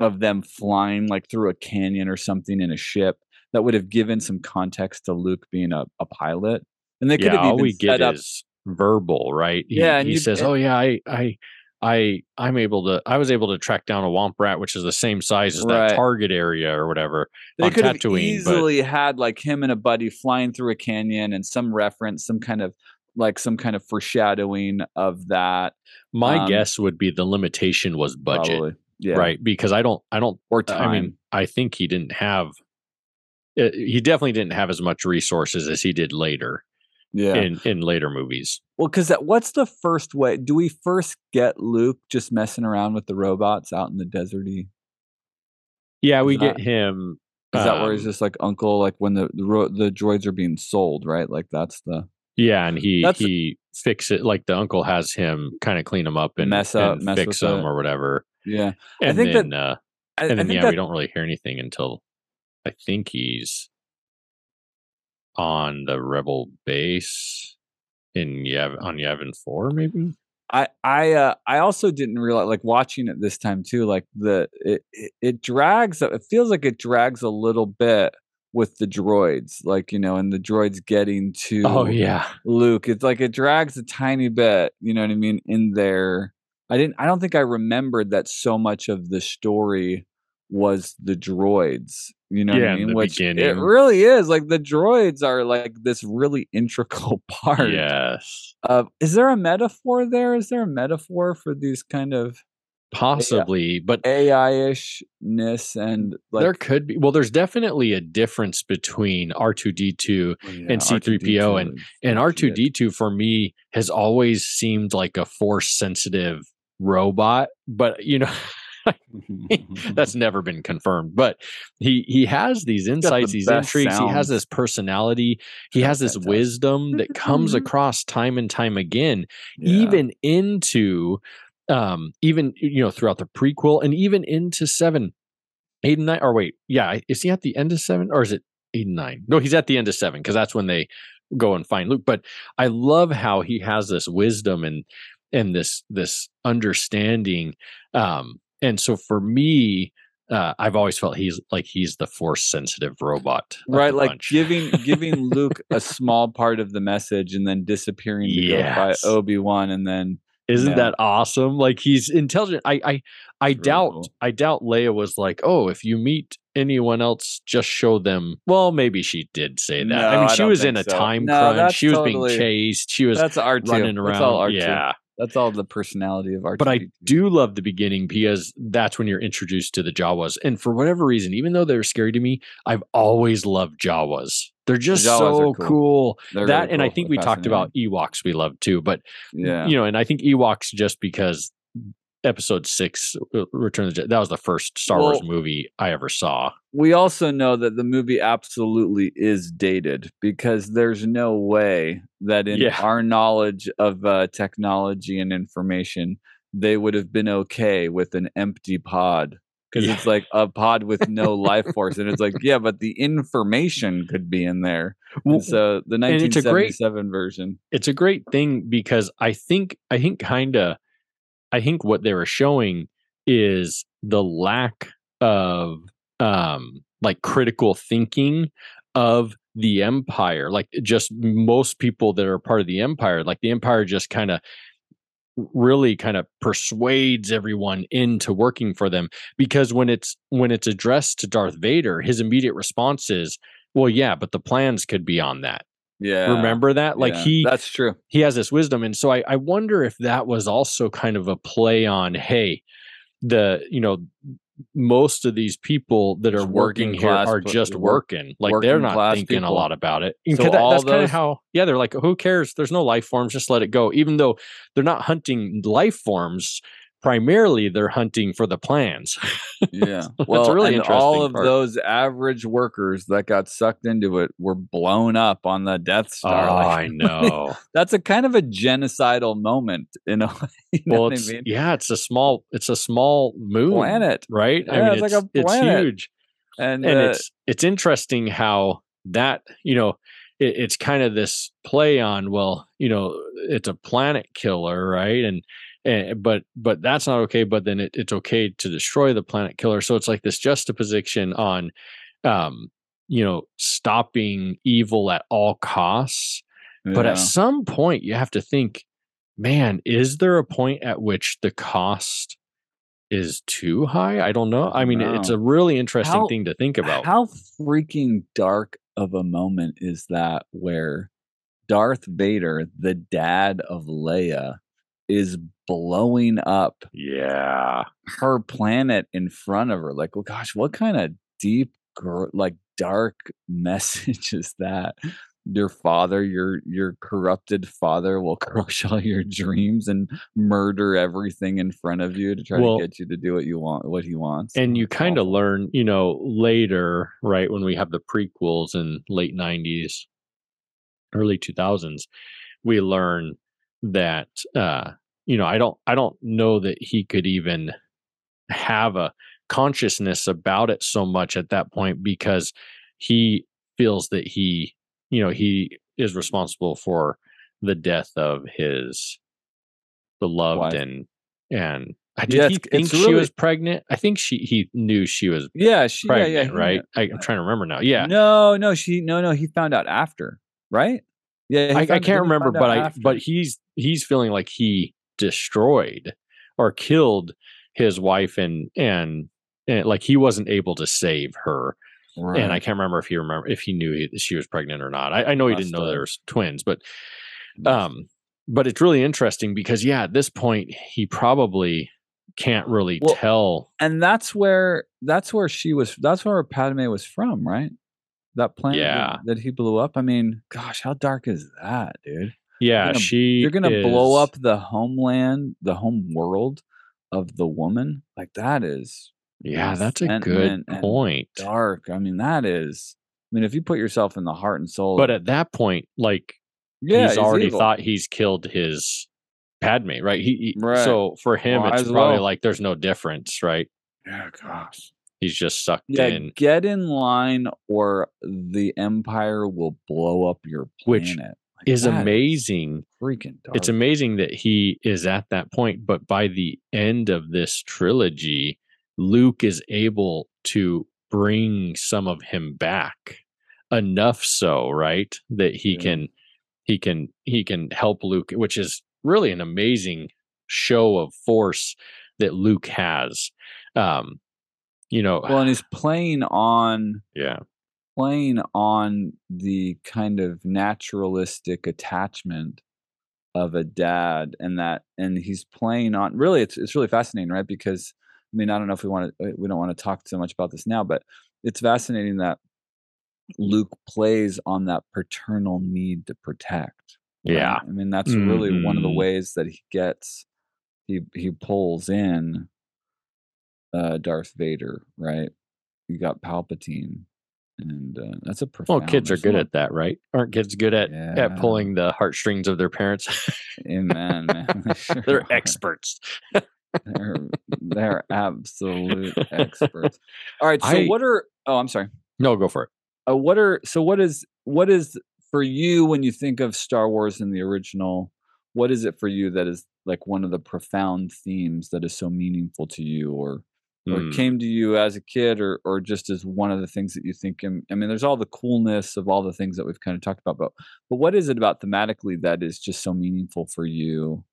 of them flying like through a canyon or something in a ship that would have given some context to Luke being a, a pilot. And they could yeah, have all even we set get up is verbal, right? He, Yeah, and he says, "Oh yeah, I, I, I, I'm able to. I was able to track down a womp rat, which is the same size as Right. that target area or whatever." they on could have Tatooine, but- easily had like him and a buddy flying through a canyon and some reference, some kind of like some kind of foreshadowing of that. My Um, guess would be the limitation was budget, Probably. Yeah. right? Because I don't, I don't. Or time. I mean, I think he didn't have. uh, He definitely didn't have as much resources as he did later yeah. in in later movies. Well, because what's the first way? Do we first get Luke just messing around with the robots out in the deserty? Yeah, we Is get him. Is that where he's um, just like uncle, like when the the, the droids are being sold, right? Like that's the Yeah, and he That's- he fix it like the uncle has him kind of clean him up and Mess up- and mess fix it. or whatever. yeah. And think that- then uh, I, and I then think yeah, that we don't really hear anything until I think he's on the rebel base in Yav on Yavin Four, maybe. I I uh, I also didn't realize like watching it this time too. Like the it it, it drags. It feels like it drags a little bit with the droids. Like you know, and the droids getting oh, to Oh yeah, Luke. It's like it drags a tiny bit, you know what I mean, in there. I didn't I don't think I remembered that so much of the story was the droids. You know what I mean? the Which it really is. Like the droids are like this really integral part yes, of is there a metaphor there? Is there a metaphor for these kind of possibly, but AI-ishness and like there could be. Well, there's definitely a difference between R two D two yeah, and C-3PO and- R2D2 is and R two D two for me has always seemed like a force sensitive robot, but you know. that's never been confirmed but he he has these got the insights these intrigues he has this personality he Yeah, has this fantastic. wisdom that comes mm-hmm. across time and time again even into um even you know throughout the prequel and even into seven eight and nine or wait yeah is he at the end of seven or is it eight and nine no he's at the end of seven because that's when they go and find luke but i love how he has this wisdom and and this this understanding um and so for me uh i've always felt he's like he's the force sensitive robot right like bunch. giving giving luke a small part of the message and then disappearing to Yes. go fight obi-wan and then Isn't Yeah. that awesome? Like he's intelligent. I I I doubt. I doubt Leia was like, "Oh, if you meet anyone else, just show them." Well, maybe she did say that. No, I mean, she don't was in a so. time No, crunch. She was totally- being chased. She was that's r2 running around. that's all r2 Yeah. that's all the personality of r2 But I do love the beginning because that's when you're introduced to the Jawas. And for whatever reason, even though they're scary to me, I've always loved Jawas. They're just Jawas so cool. cool. That really and I think They're we talked about Ewoks we love too, but yeah you know, and I think Ewoks just because episode six, uh, Return of the Jedi, that was the first Star Wars movie I ever saw. we also know that the movie absolutely is dated because there's no way that in Yeah. our knowledge of uh, technology and information they would have been okay with an empty pod because Yeah. it's like a pod with no life force and it's like yeah but the information could be in there. Well, so the and it's a great- 1977 version. it's a great thing because I think I think kind of I think what they were showing is the lack of um like critical thinking of the empire. Like just most people that are part of the empire like the empire just kind of really kind of persuades everyone into working for them because when it's when it's addressed to Darth Vader his immediate response is well yeah but the plans could be on that. Yeah. Remember that? Like yeah, he that's true. he has this wisdom and so I, I wonder if that was also kind of a play on hey the you know most of these people that are working, working here class are just working. Like they're not thinking a lot about it. And So that- all that's kind of those- how yeah they're like who cares? There's no life forms. Just let it go. Even though they're not hunting life forms primarily they're hunting for the plans Yeah. Well, really and all of part. those average workers that got sucked into it were blown up on the Death oh Star. Like, i know that's a kind of a genocidal moment in a way. You know well it's I mean? yeah it's a small it's a small moon Planet. right Yeah, it's like a planet. it's huge And, and uh, it's it's interesting how that you know it, it's kind of this play on well you know it's a planet killer right and and but but that's not okay but then it, it's okay to destroy the planet killer. So it's like this juxtaposition on um you know stopping evil at all costs. But at some point you have to think man is there a point at which the cost is too high? I don't know. I mean it's a really interesting How- thing to think about. How freaking dark of a moment is that where Darth Vader, the dad of Leia, is blowing up yeah her planet in front of her? Like, oh gosh, what kind of deep, gr- like dark message is that? Your father, your your corrupted father, will crush all your dreams and murder everything in front of you to try Well- to get you to do what you want, what he wants. and you kind of learn you know later right when we have the prequels in late 90s early 2000s we learn that uh you know i don't i don't know that he could even have a consciousness about it so much at that point because he feels that he you know he is responsible for the death of his beloved Wife. and and I Yeah, think it's she was pregnant? I think she he knew she was Yeah, she, pregnant, yeah, he- right? I, I'm trying to remember now. Yeah, No, no, she no no, he found out after, right? Yeah, I, I can't remember, but I after? but he's he's feeling like he destroyed or killed his wife and and, and like he wasn't able to save her. And I can't remember if he remember if he knew he, she was pregnant or not. I, I know he didn't know there was twins, but um, but it's really interesting because yeah, at this point he probably can't really Well, tell. and that's where that's where she was. That's where Padme was from, right? That planet that- Yeah. that, he blew up. I mean, gosh, how dark is that, dude? Yeah, gonna- she You're gonna blow up the homeland, the home world of the woman. Like that is Yeah, that's a good point. dark. I mean, that is. I mean, if you put yourself in the heart and soul, But at that point, like yeah, he's already evil. thought he's killed his Padme, right? He, he- Right. so for him, Might it's probably well. like there's no difference, right? Yeah, gosh. He's just sucked Yeah, in. get in line or the empire will blow up your Which planet. Like, Is amazing. freaking dark. It's amazing that he is at that point, but by the end of this trilogy, Luke is able to bring some of him back enough so, right? That he Yeah. can he can he can help Luke, which is really an amazing show of force that Luke has. Um, you know, well, and he's playing on yeah, playing on the kind of naturalistic attachment of a dad and that and he's playing on really it's it's really fascinating right because i mean i don't know if we want to we don't want to talk so much about this now but it's fascinating that luke plays on that paternal need to protect right? yeah, i mean that's really one of the Mhm. ways that he gets he he pulls in uh darth vader right you got palpatine and uh, that's a well, profound kids are good at that, right? Aren't kids good at Yeah. at pulling the heartstrings of their parents? Amen, man. They sure They're are. experts. They're they're absolute experts. All right. So I- what are? Oh, I'm sorry. No, go for it. Uh, what are? So what is? What is for you when you think of Star Wars in the original? What is it for you that is like one of the profound themes that is so meaningful to you, or or Mm. came to you as a kid, or or just as one of the things that you think? I mean, there's all the coolness of all the things that we've kind of talked about, but but what is it about thematically that is just so meaningful for you?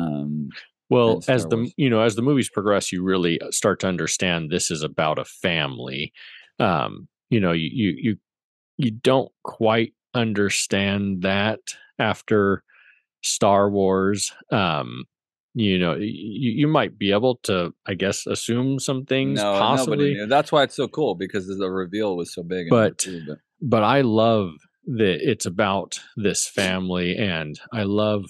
Um, Well, as the Wars. you know as the movies progress, you really uh, start to understand this is about a family. Um, you know, you you you you don't quite understand that after Star Wars. Um, you know, you, you might be able to, I guess, assume some things no, possibly. That's why it's so cool because the reveal was so big. But- but but I love that it's about this family and I love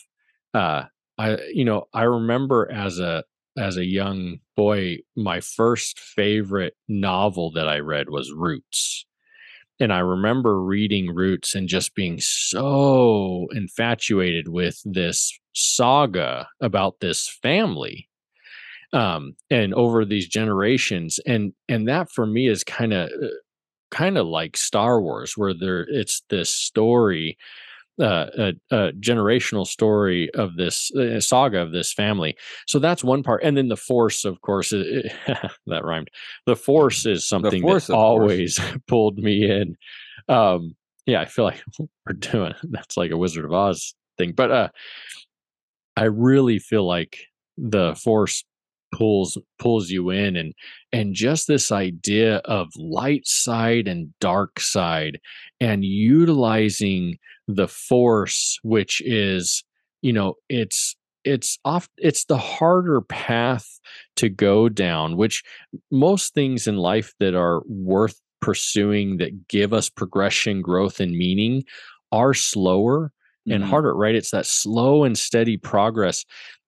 uh I you know I remember as a as a young boy my first favorite novel that I read was Roots and I remember reading Roots and just being so infatuated with this saga about this family um and over these generations and and that for me is kind of kind of like Star Wars, where there it's this story, uh, a, a generational story of this uh, saga of this family. So that's one part, and then the Force, of course, it, that rhymed. The Force is something Force, that of course. always pulled me in. Um, yeah, I feel like we're doing that's like a Wizard of Oz thing, but uh, I really feel like the Force pulls pulls you in and and just this idea of light side and dark side and utilizing the force which is you know it's it's off it's the harder path to go down which most things in life that are worth pursuing that give us progression growth and meaning are slower and Mhm. harder right? It's that slow and steady progress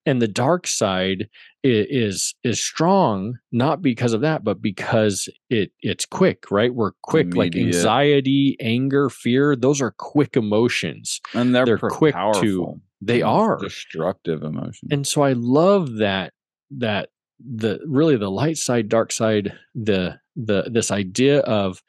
and the dark side is is strong not because of that but because it it's quick right? We're quick like anxiety anger fear those are quick emotions. And they're, they're quick to- they are. destructive emotions. and so i love that that the really the light side dark side the the this idea of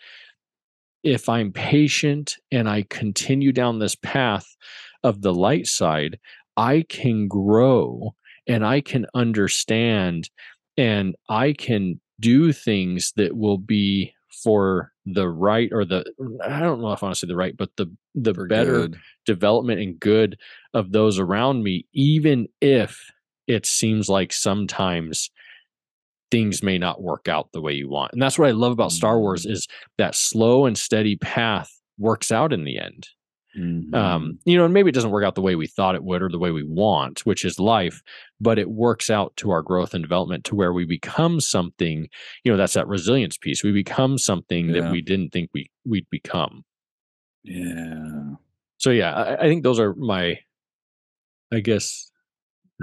if i'm patient and i continue down this path of the light side i can grow and i can understand and i can do things that will be for the right or the i don't know if i want to say the right but the the For better good. development and good of those around me, even if it seems like sometimes things may not work out the way you want. And that's what I love about Star Wars Mm. is that slow and steady path works out in the end. Mhm. Um, you know, and maybe it doesn't work out the way we thought it would or the way we want, which is life, but it works out to our growth and development to where we become something, you know, that's that resilience piece. We become something Yeah. that we didn't think we we'd become. yeah. so yeah I, I think those are my i guess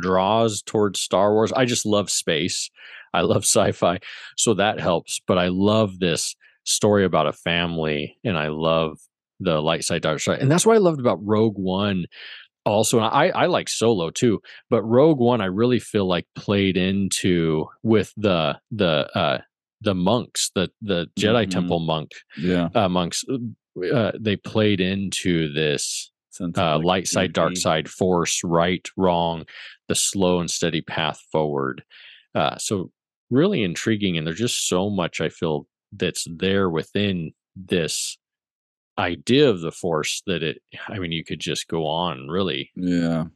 draws towards star wars i just love space i love sci-fi so that helps but i love this story about a family and i love the light side dark side and that's what i loved about rogue one also and i i like solo too but rogue one i really feel like played into with the the uh the monks the the jedi Mhm. temple monk Yeah. uh, monks uh, they played into this uh, like, light side, dark side, force, right, wrong, the slow and steady path forward. Uh, so really intriguing, and there's just so much I feel that's there within this idea of the force that it. I mean, you could just go on really. Yeah.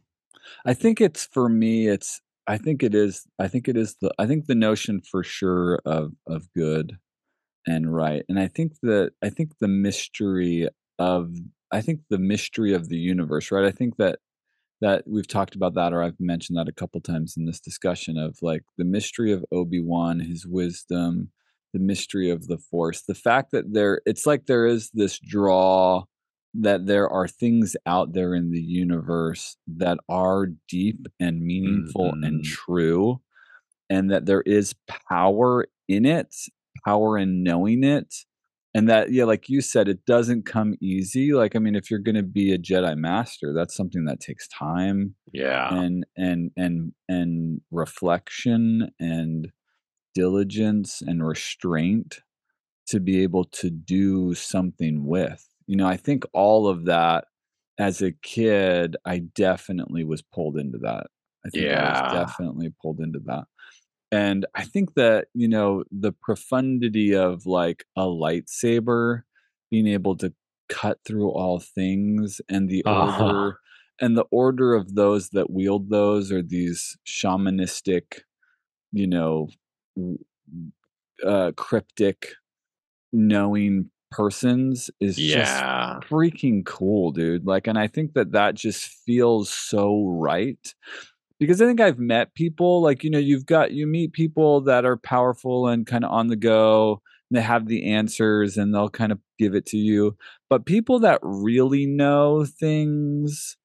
I think it's for me it's I think it is I think it is the I think the notion for sure of of good and right. And I think that I think the mystery of I think the mystery of the universe, right? I think that that we've talked about that or I've mentioned that a couple times in this discussion of like the mystery of Obi-Wan, his wisdom, the mystery of the force. The fact that there it's like there is this draw that there are things out there in the universe that are deep and meaningful and Mhm. true and that there is power in it power in knowing it and that yeah like you said it doesn't come easy like i mean if you're going to be a jedi master that's something that takes time Yeah. and and and and reflection and diligence and restraint to be able to do something with you know i think all of that as a kid i definitely was pulled into that i think i Yeah. was definitely pulled into that and i think that you know the profundity of like a lightsaber being able to cut through all things and the Uh-huh. order and the order of those that wield those are these shamanistic you know uh cryptic knowing persons is just Yeah. freaking cool dude like and i think that that just feels so right because i think i've met people like you know you've got you meet people that are powerful and kind of on the go and they have the answers and they'll kind of give it to you. But people that really know things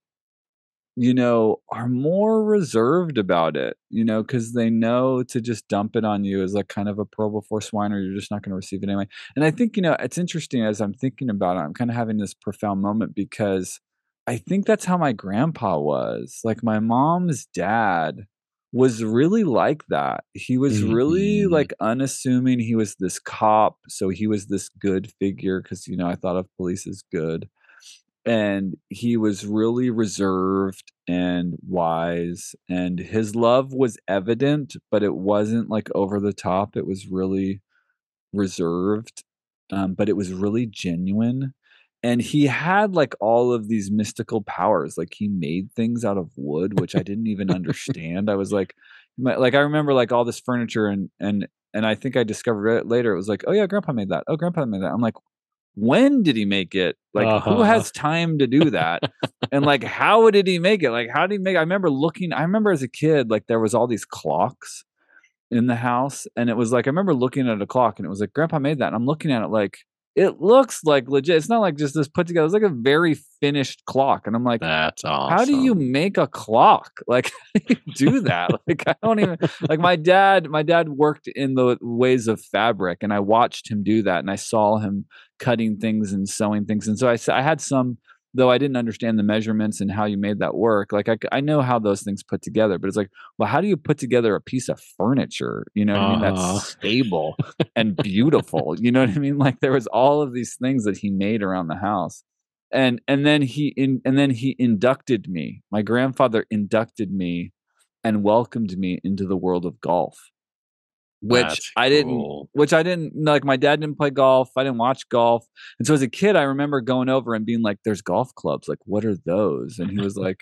you know are more reserved about it you know because they know to just dump it on you as like kind of a pearl before swine or you're just not going to receive it anyway. And I think, you know, it's interesting as I'm thinking about it, I'm kind of having this profound moment because I think that's how my grandpa was. Like my mom's dad was really like that. He was really Mhm. like unassuming. He was this cop, so he was this good figure because you know I thought of police as good, and he was really reserved and wise, and his love was evident, but it wasn't like over the top. It was really reserved, um, but it was really genuine. And he had like all of these mystical powers. Like he made things out of wood, which I didn't even understand. I was like, like I remember like all this furniture and and and I think I discovered it later. It was like, oh yeah, Grandpa made that. Oh, Grandpa made that. I'm like, when did he make it? Like who Uh-huh. has time to do that? and like how did he make it? Like how did he make? I remember looking. I remember as a kid, like there was all these clocks in the house and it was like i remember looking at a clock and it was like grandpa made that and i'm looking at it like it looks like legit it's not like just this put together it's like a very finished clock and i'm like That's awesome. how do you make a clock like how do you do that like i don't even like my dad my dad worked in the ways of fabric and i watched him do that and i saw him cutting things and sewing things and so I had some though i didn't understand the measurements and how you made that work like I, I know how those things put together but it's like well how do you put together a piece of furniture? You know what i mean? Uh-huh. that's stable and beautiful you know what i mean? Like there was all of these things that he made around the house. And and then he in and then he inducted me my grandfather inducted me and welcomed me into the world of golf which That's i didn't cool. which i didn't like my dad didn't play golf i didn't watch golf and so as a kid i remember going over and being like there's golf clubs like what are those and he was like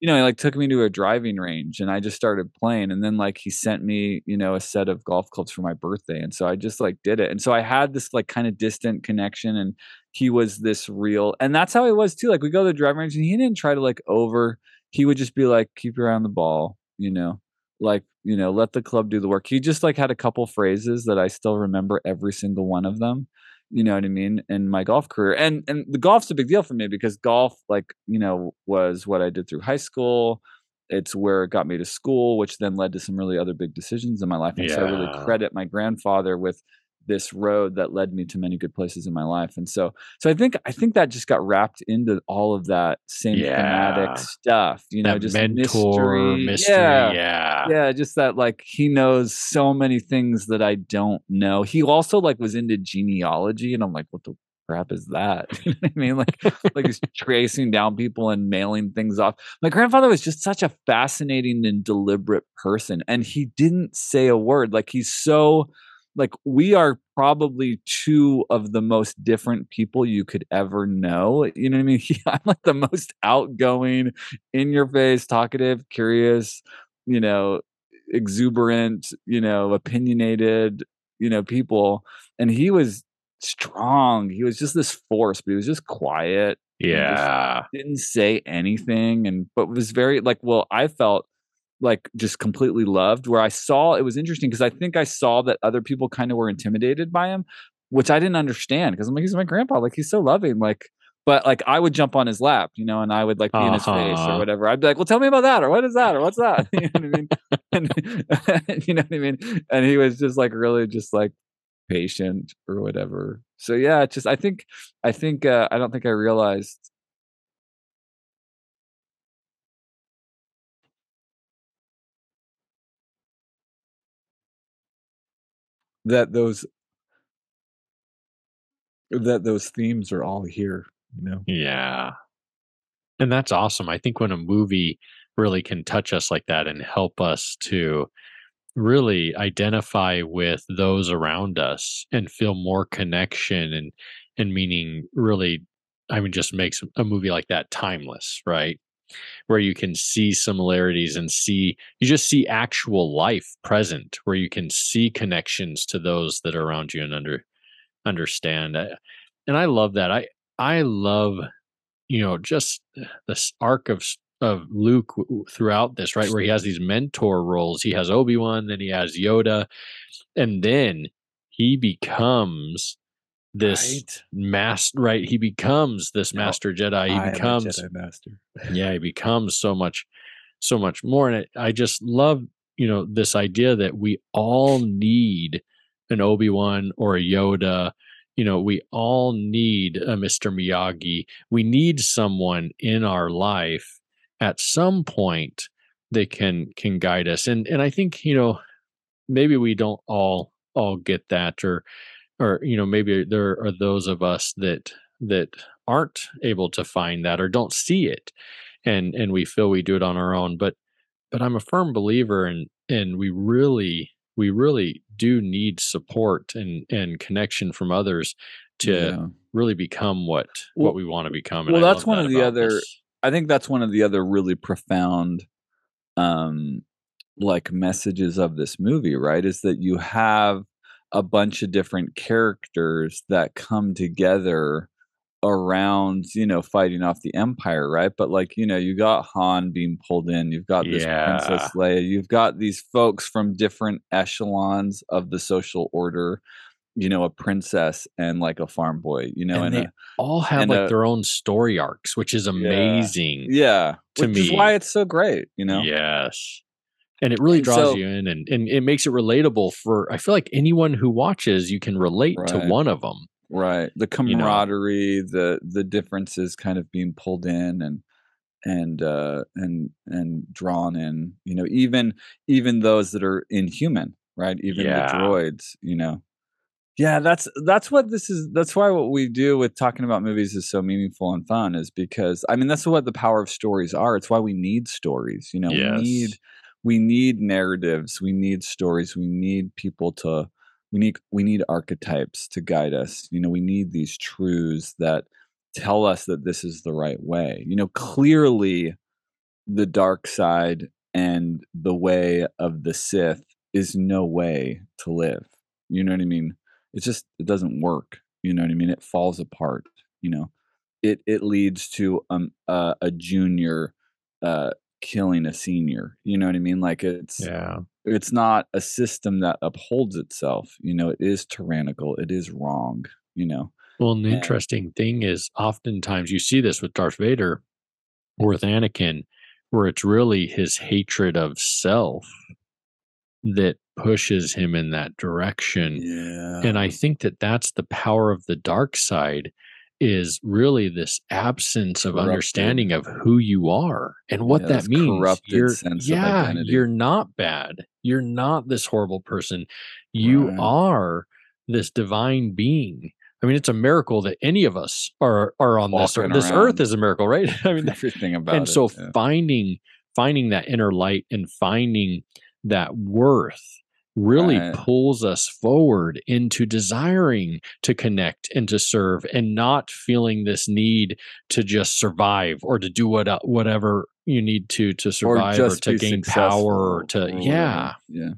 you know he like took me to a driving range and i just started playing and then like he sent me you know a set of golf clubs for my birthday and so i just like did it and so i had this like kind of distant connection and he was this real and that's how he was too like we go to the driving range and he didn't try to like over he would just be like keep your eye on the ball you know like you know let the club do the work. He just like had a couple phrases that i still remember every single one of them you know what i mean in my golf career. And and the golf's a big deal for me because golf like you know was what i did through high school. It's where it got me to school which then led to some really other big decisions in my life. And so i really credit my grandfather with this road that led me to many good places in my life and so so i think i think that just got wrapped into all of that same Yeah. thematic stuff you know just mentor mystery, mystery. yeah yeah. yeah just that like he knows so many things that i don't know he also like was into genealogy and i'm like what the crap is that you know what i mean like like he's tracing down people and mailing things off my grandfather was just such a fascinating and deliberate person and he didn't say a word like he's so like we are probably two of the most different people you could ever know you know what i mean i'm like the most outgoing in your face talkative curious you know exuberant you know opinionated you know people and he was strong he was just this force but he was just quiet Yeah. didn't say anything and but was very like well i felt like just completely loved where i saw it was interesting because i think i saw that other people kind of were intimidated by him which i didn't understand because i'm like he's my grandpa like he's so loving like but like i would jump on his lap you know and i would like be in his face or Uh-huh. whatever. I'd be like well tell me about that or what is that? or what's that? You know what i mean? And, you know what i mean? And he was just like really just like patient or whatever. So yeah it's just i think i think uh, i don't think i realized that those that those themes are all here you know Yeah. And that's awesome. I think when a movie really can touch us like that and help us to really identify with those around us and feel more connection and and meaning really I mean just makes a movie like that timeless, right? Where you can see similarities and see you just see actual life present where you can see connections to those that are around you and under understand. Uh, and I love that. I I love you know just this arc of of Luke throughout this, right? Where he has these mentor roles. He has Obi Wan, then he has Yoda, and then he becomes this Right. master. Right? He becomes this Yep. master Jedi. He a becomes Jedi master yeah he becomes so much so much more and it, i just love you know this idea that we all need an obi-wan or a yoda you know we all need a mr miyagi we need someone in our life at some point they can can guide us and and i think you know maybe we don't all all get that or or you know maybe there are those of us that that aren't able to find that or don't see it and and we feel we do it on our own but but i'm a firm believer and and we really we really do need support and and connection from others to Yeah. really become what Well- what we want to become and well, I that's one that of the other- this. I think that's one of the other really profound um like messages of this movie, right? Is that you have a bunch of different characters that come together around, you know, fighting off the empire, right? But like, you know, you got Han being pulled in, you've got this Princess Leia, you've got these folks from different echelons of the social order, you know, a princess and like a farm boy, you know, And and, they a, all have like a- their own story arcs which is amazing yeah, to which is why it's so great, you know. Yes. And it really And draws so- you in and, and it makes it relatable for I feel like anyone who watches you can relate to one of them. right the you know. camaraderie the the differences kind of being pulled in and and uh and and drawn in you know even even those that are inhuman right even Yeah. the droids you know yeah that's that's what this is that's why what we do with talking about movies is so meaningful and fun is because i mean that's what the power of stories are it's why we need stories you know Yes. we need we need narratives we need stories we need people to we need we need archetypes to guide us you know we need these truths that tell us that this is the right way you know clearly the dark side and the way of the sith is no way to live you know what i mean? It just it doesn't work you know what i mean? It falls apart you know? It it leads to um uh, a junior uh killing a senior you know what i mean like it's Yeah. it's not a system that upholds itself you know it is tyrannical it is wrong you know Well, and the And- interesting thing is oftentimes you see this with Darth Vader or with Anakin, where it's really his hatred of self that pushes him in that direction. yeah And I think that that's the power of the dark side is really this absence of Corrupted. understanding of who you are and what Yeah, that means. corrupted you're, sense of yeah, you're not bad. You're not this horrible person. You Right. are this divine being. I mean, it's a miracle that any of us are are on this earth. This earth is a miracle, right? I mean, everything about and it so yeah. finding finding that inner light and finding that worth really Right. pulls us forward into desiring to connect and to serve and not feeling this need to just survive or to do what uh, whatever you need to to survive or, to be gain power or to or yeah yeah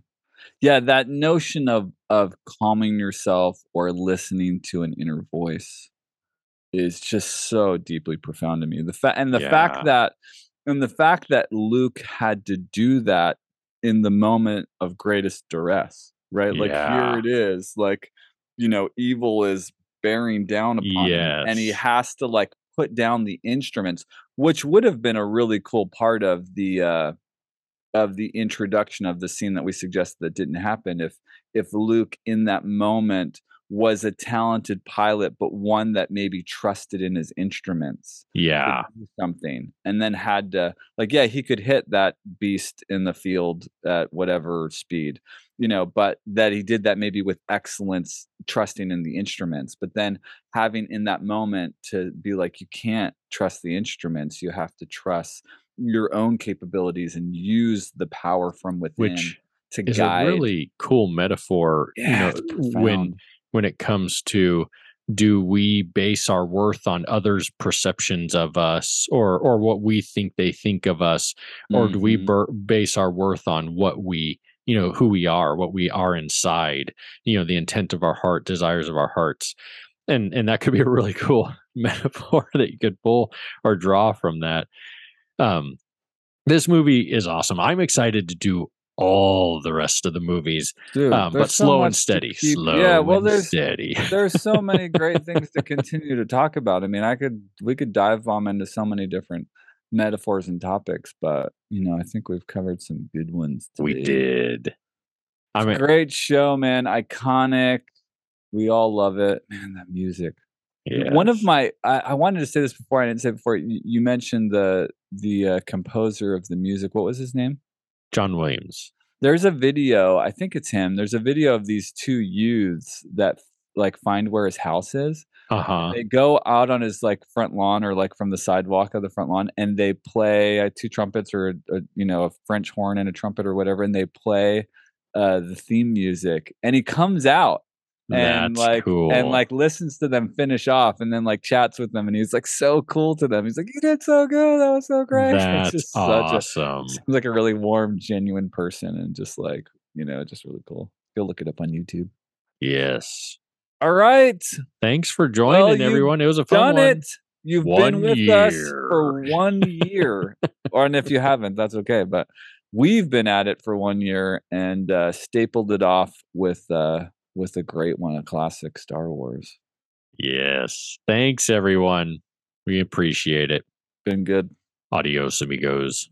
yeah that notion of of calming yourself or listening to an inner voice is just so deeply profound to me the fact and the Yeah. fact that and the fact that luke had to do that in the moment of greatest duress right like Yeah. here it is like you know evil is bearing down upon him and he has to like put down the instruments which would have been a really cool part of the uh of the introduction of the scene that we suggested that didn't happen if if luke in that moment was a talented pilot but one that maybe trusted in his instruments yeah something and then had to like yeah he could hit that beast in the field at whatever speed you know but that he did that maybe with excellence trusting in the instruments but then having in that moment to be like you can't trust the instruments you have to trust your own capabilities and use the power from within which to is guide a really cool metaphor yeah, you know when. When it comes to do we base our worth on others perceptions of us or or what we think they think of us? Or do we Mhm. bur- base our worth on what we you know who we are what we are inside you know the intent of our heart desires of our hearts? And and that could be a really cool metaphor that you could pull or draw from that. Um this movie is awesome. I'm excited to do all the rest of the movies Dude, um, but so slow and steady keep- slow yeah well and there's steady there's so many great things to continue to talk about. I mean, I could we could dive bomb into so many different metaphors and topics, but you know, I think we've covered some good ones. we did i mean great show, man. Iconic. We all love it. Man, that music. One of my, I, I wanted to say this before. I didn't say it before. You, you mentioned the the uh, composer of the music. What was his name? John Williams. There's a video. I think it's him. There's a video of these two youths that like find where his house is. Uh huh. They go out on his like front lawn or like from the sidewalk of the front lawn, and they play uh, two trumpets or a, a, you know a French horn and a trumpet or whatever, and they play uh, the theme music. And he comes out and That's like cool. and like listens to them finish off, and then like chats with them, and he's like so cool to them. He's like, "You did so good. That was so great." It's That's just such a awesome. seems like a really warm, genuine person, and just like you know, just really cool. Go look it up on YouTube. Yes. All right. Thanks for joining, Well, everyone. It was a fun done one. it. You've One been with us for one year. or and if you haven't, that's okay. But we've been at it for one year and uh, stapled it off with uh, with a great one, a classic Star Wars. Yes. Thanks, everyone. We appreciate it. Been good. Adios, amigos.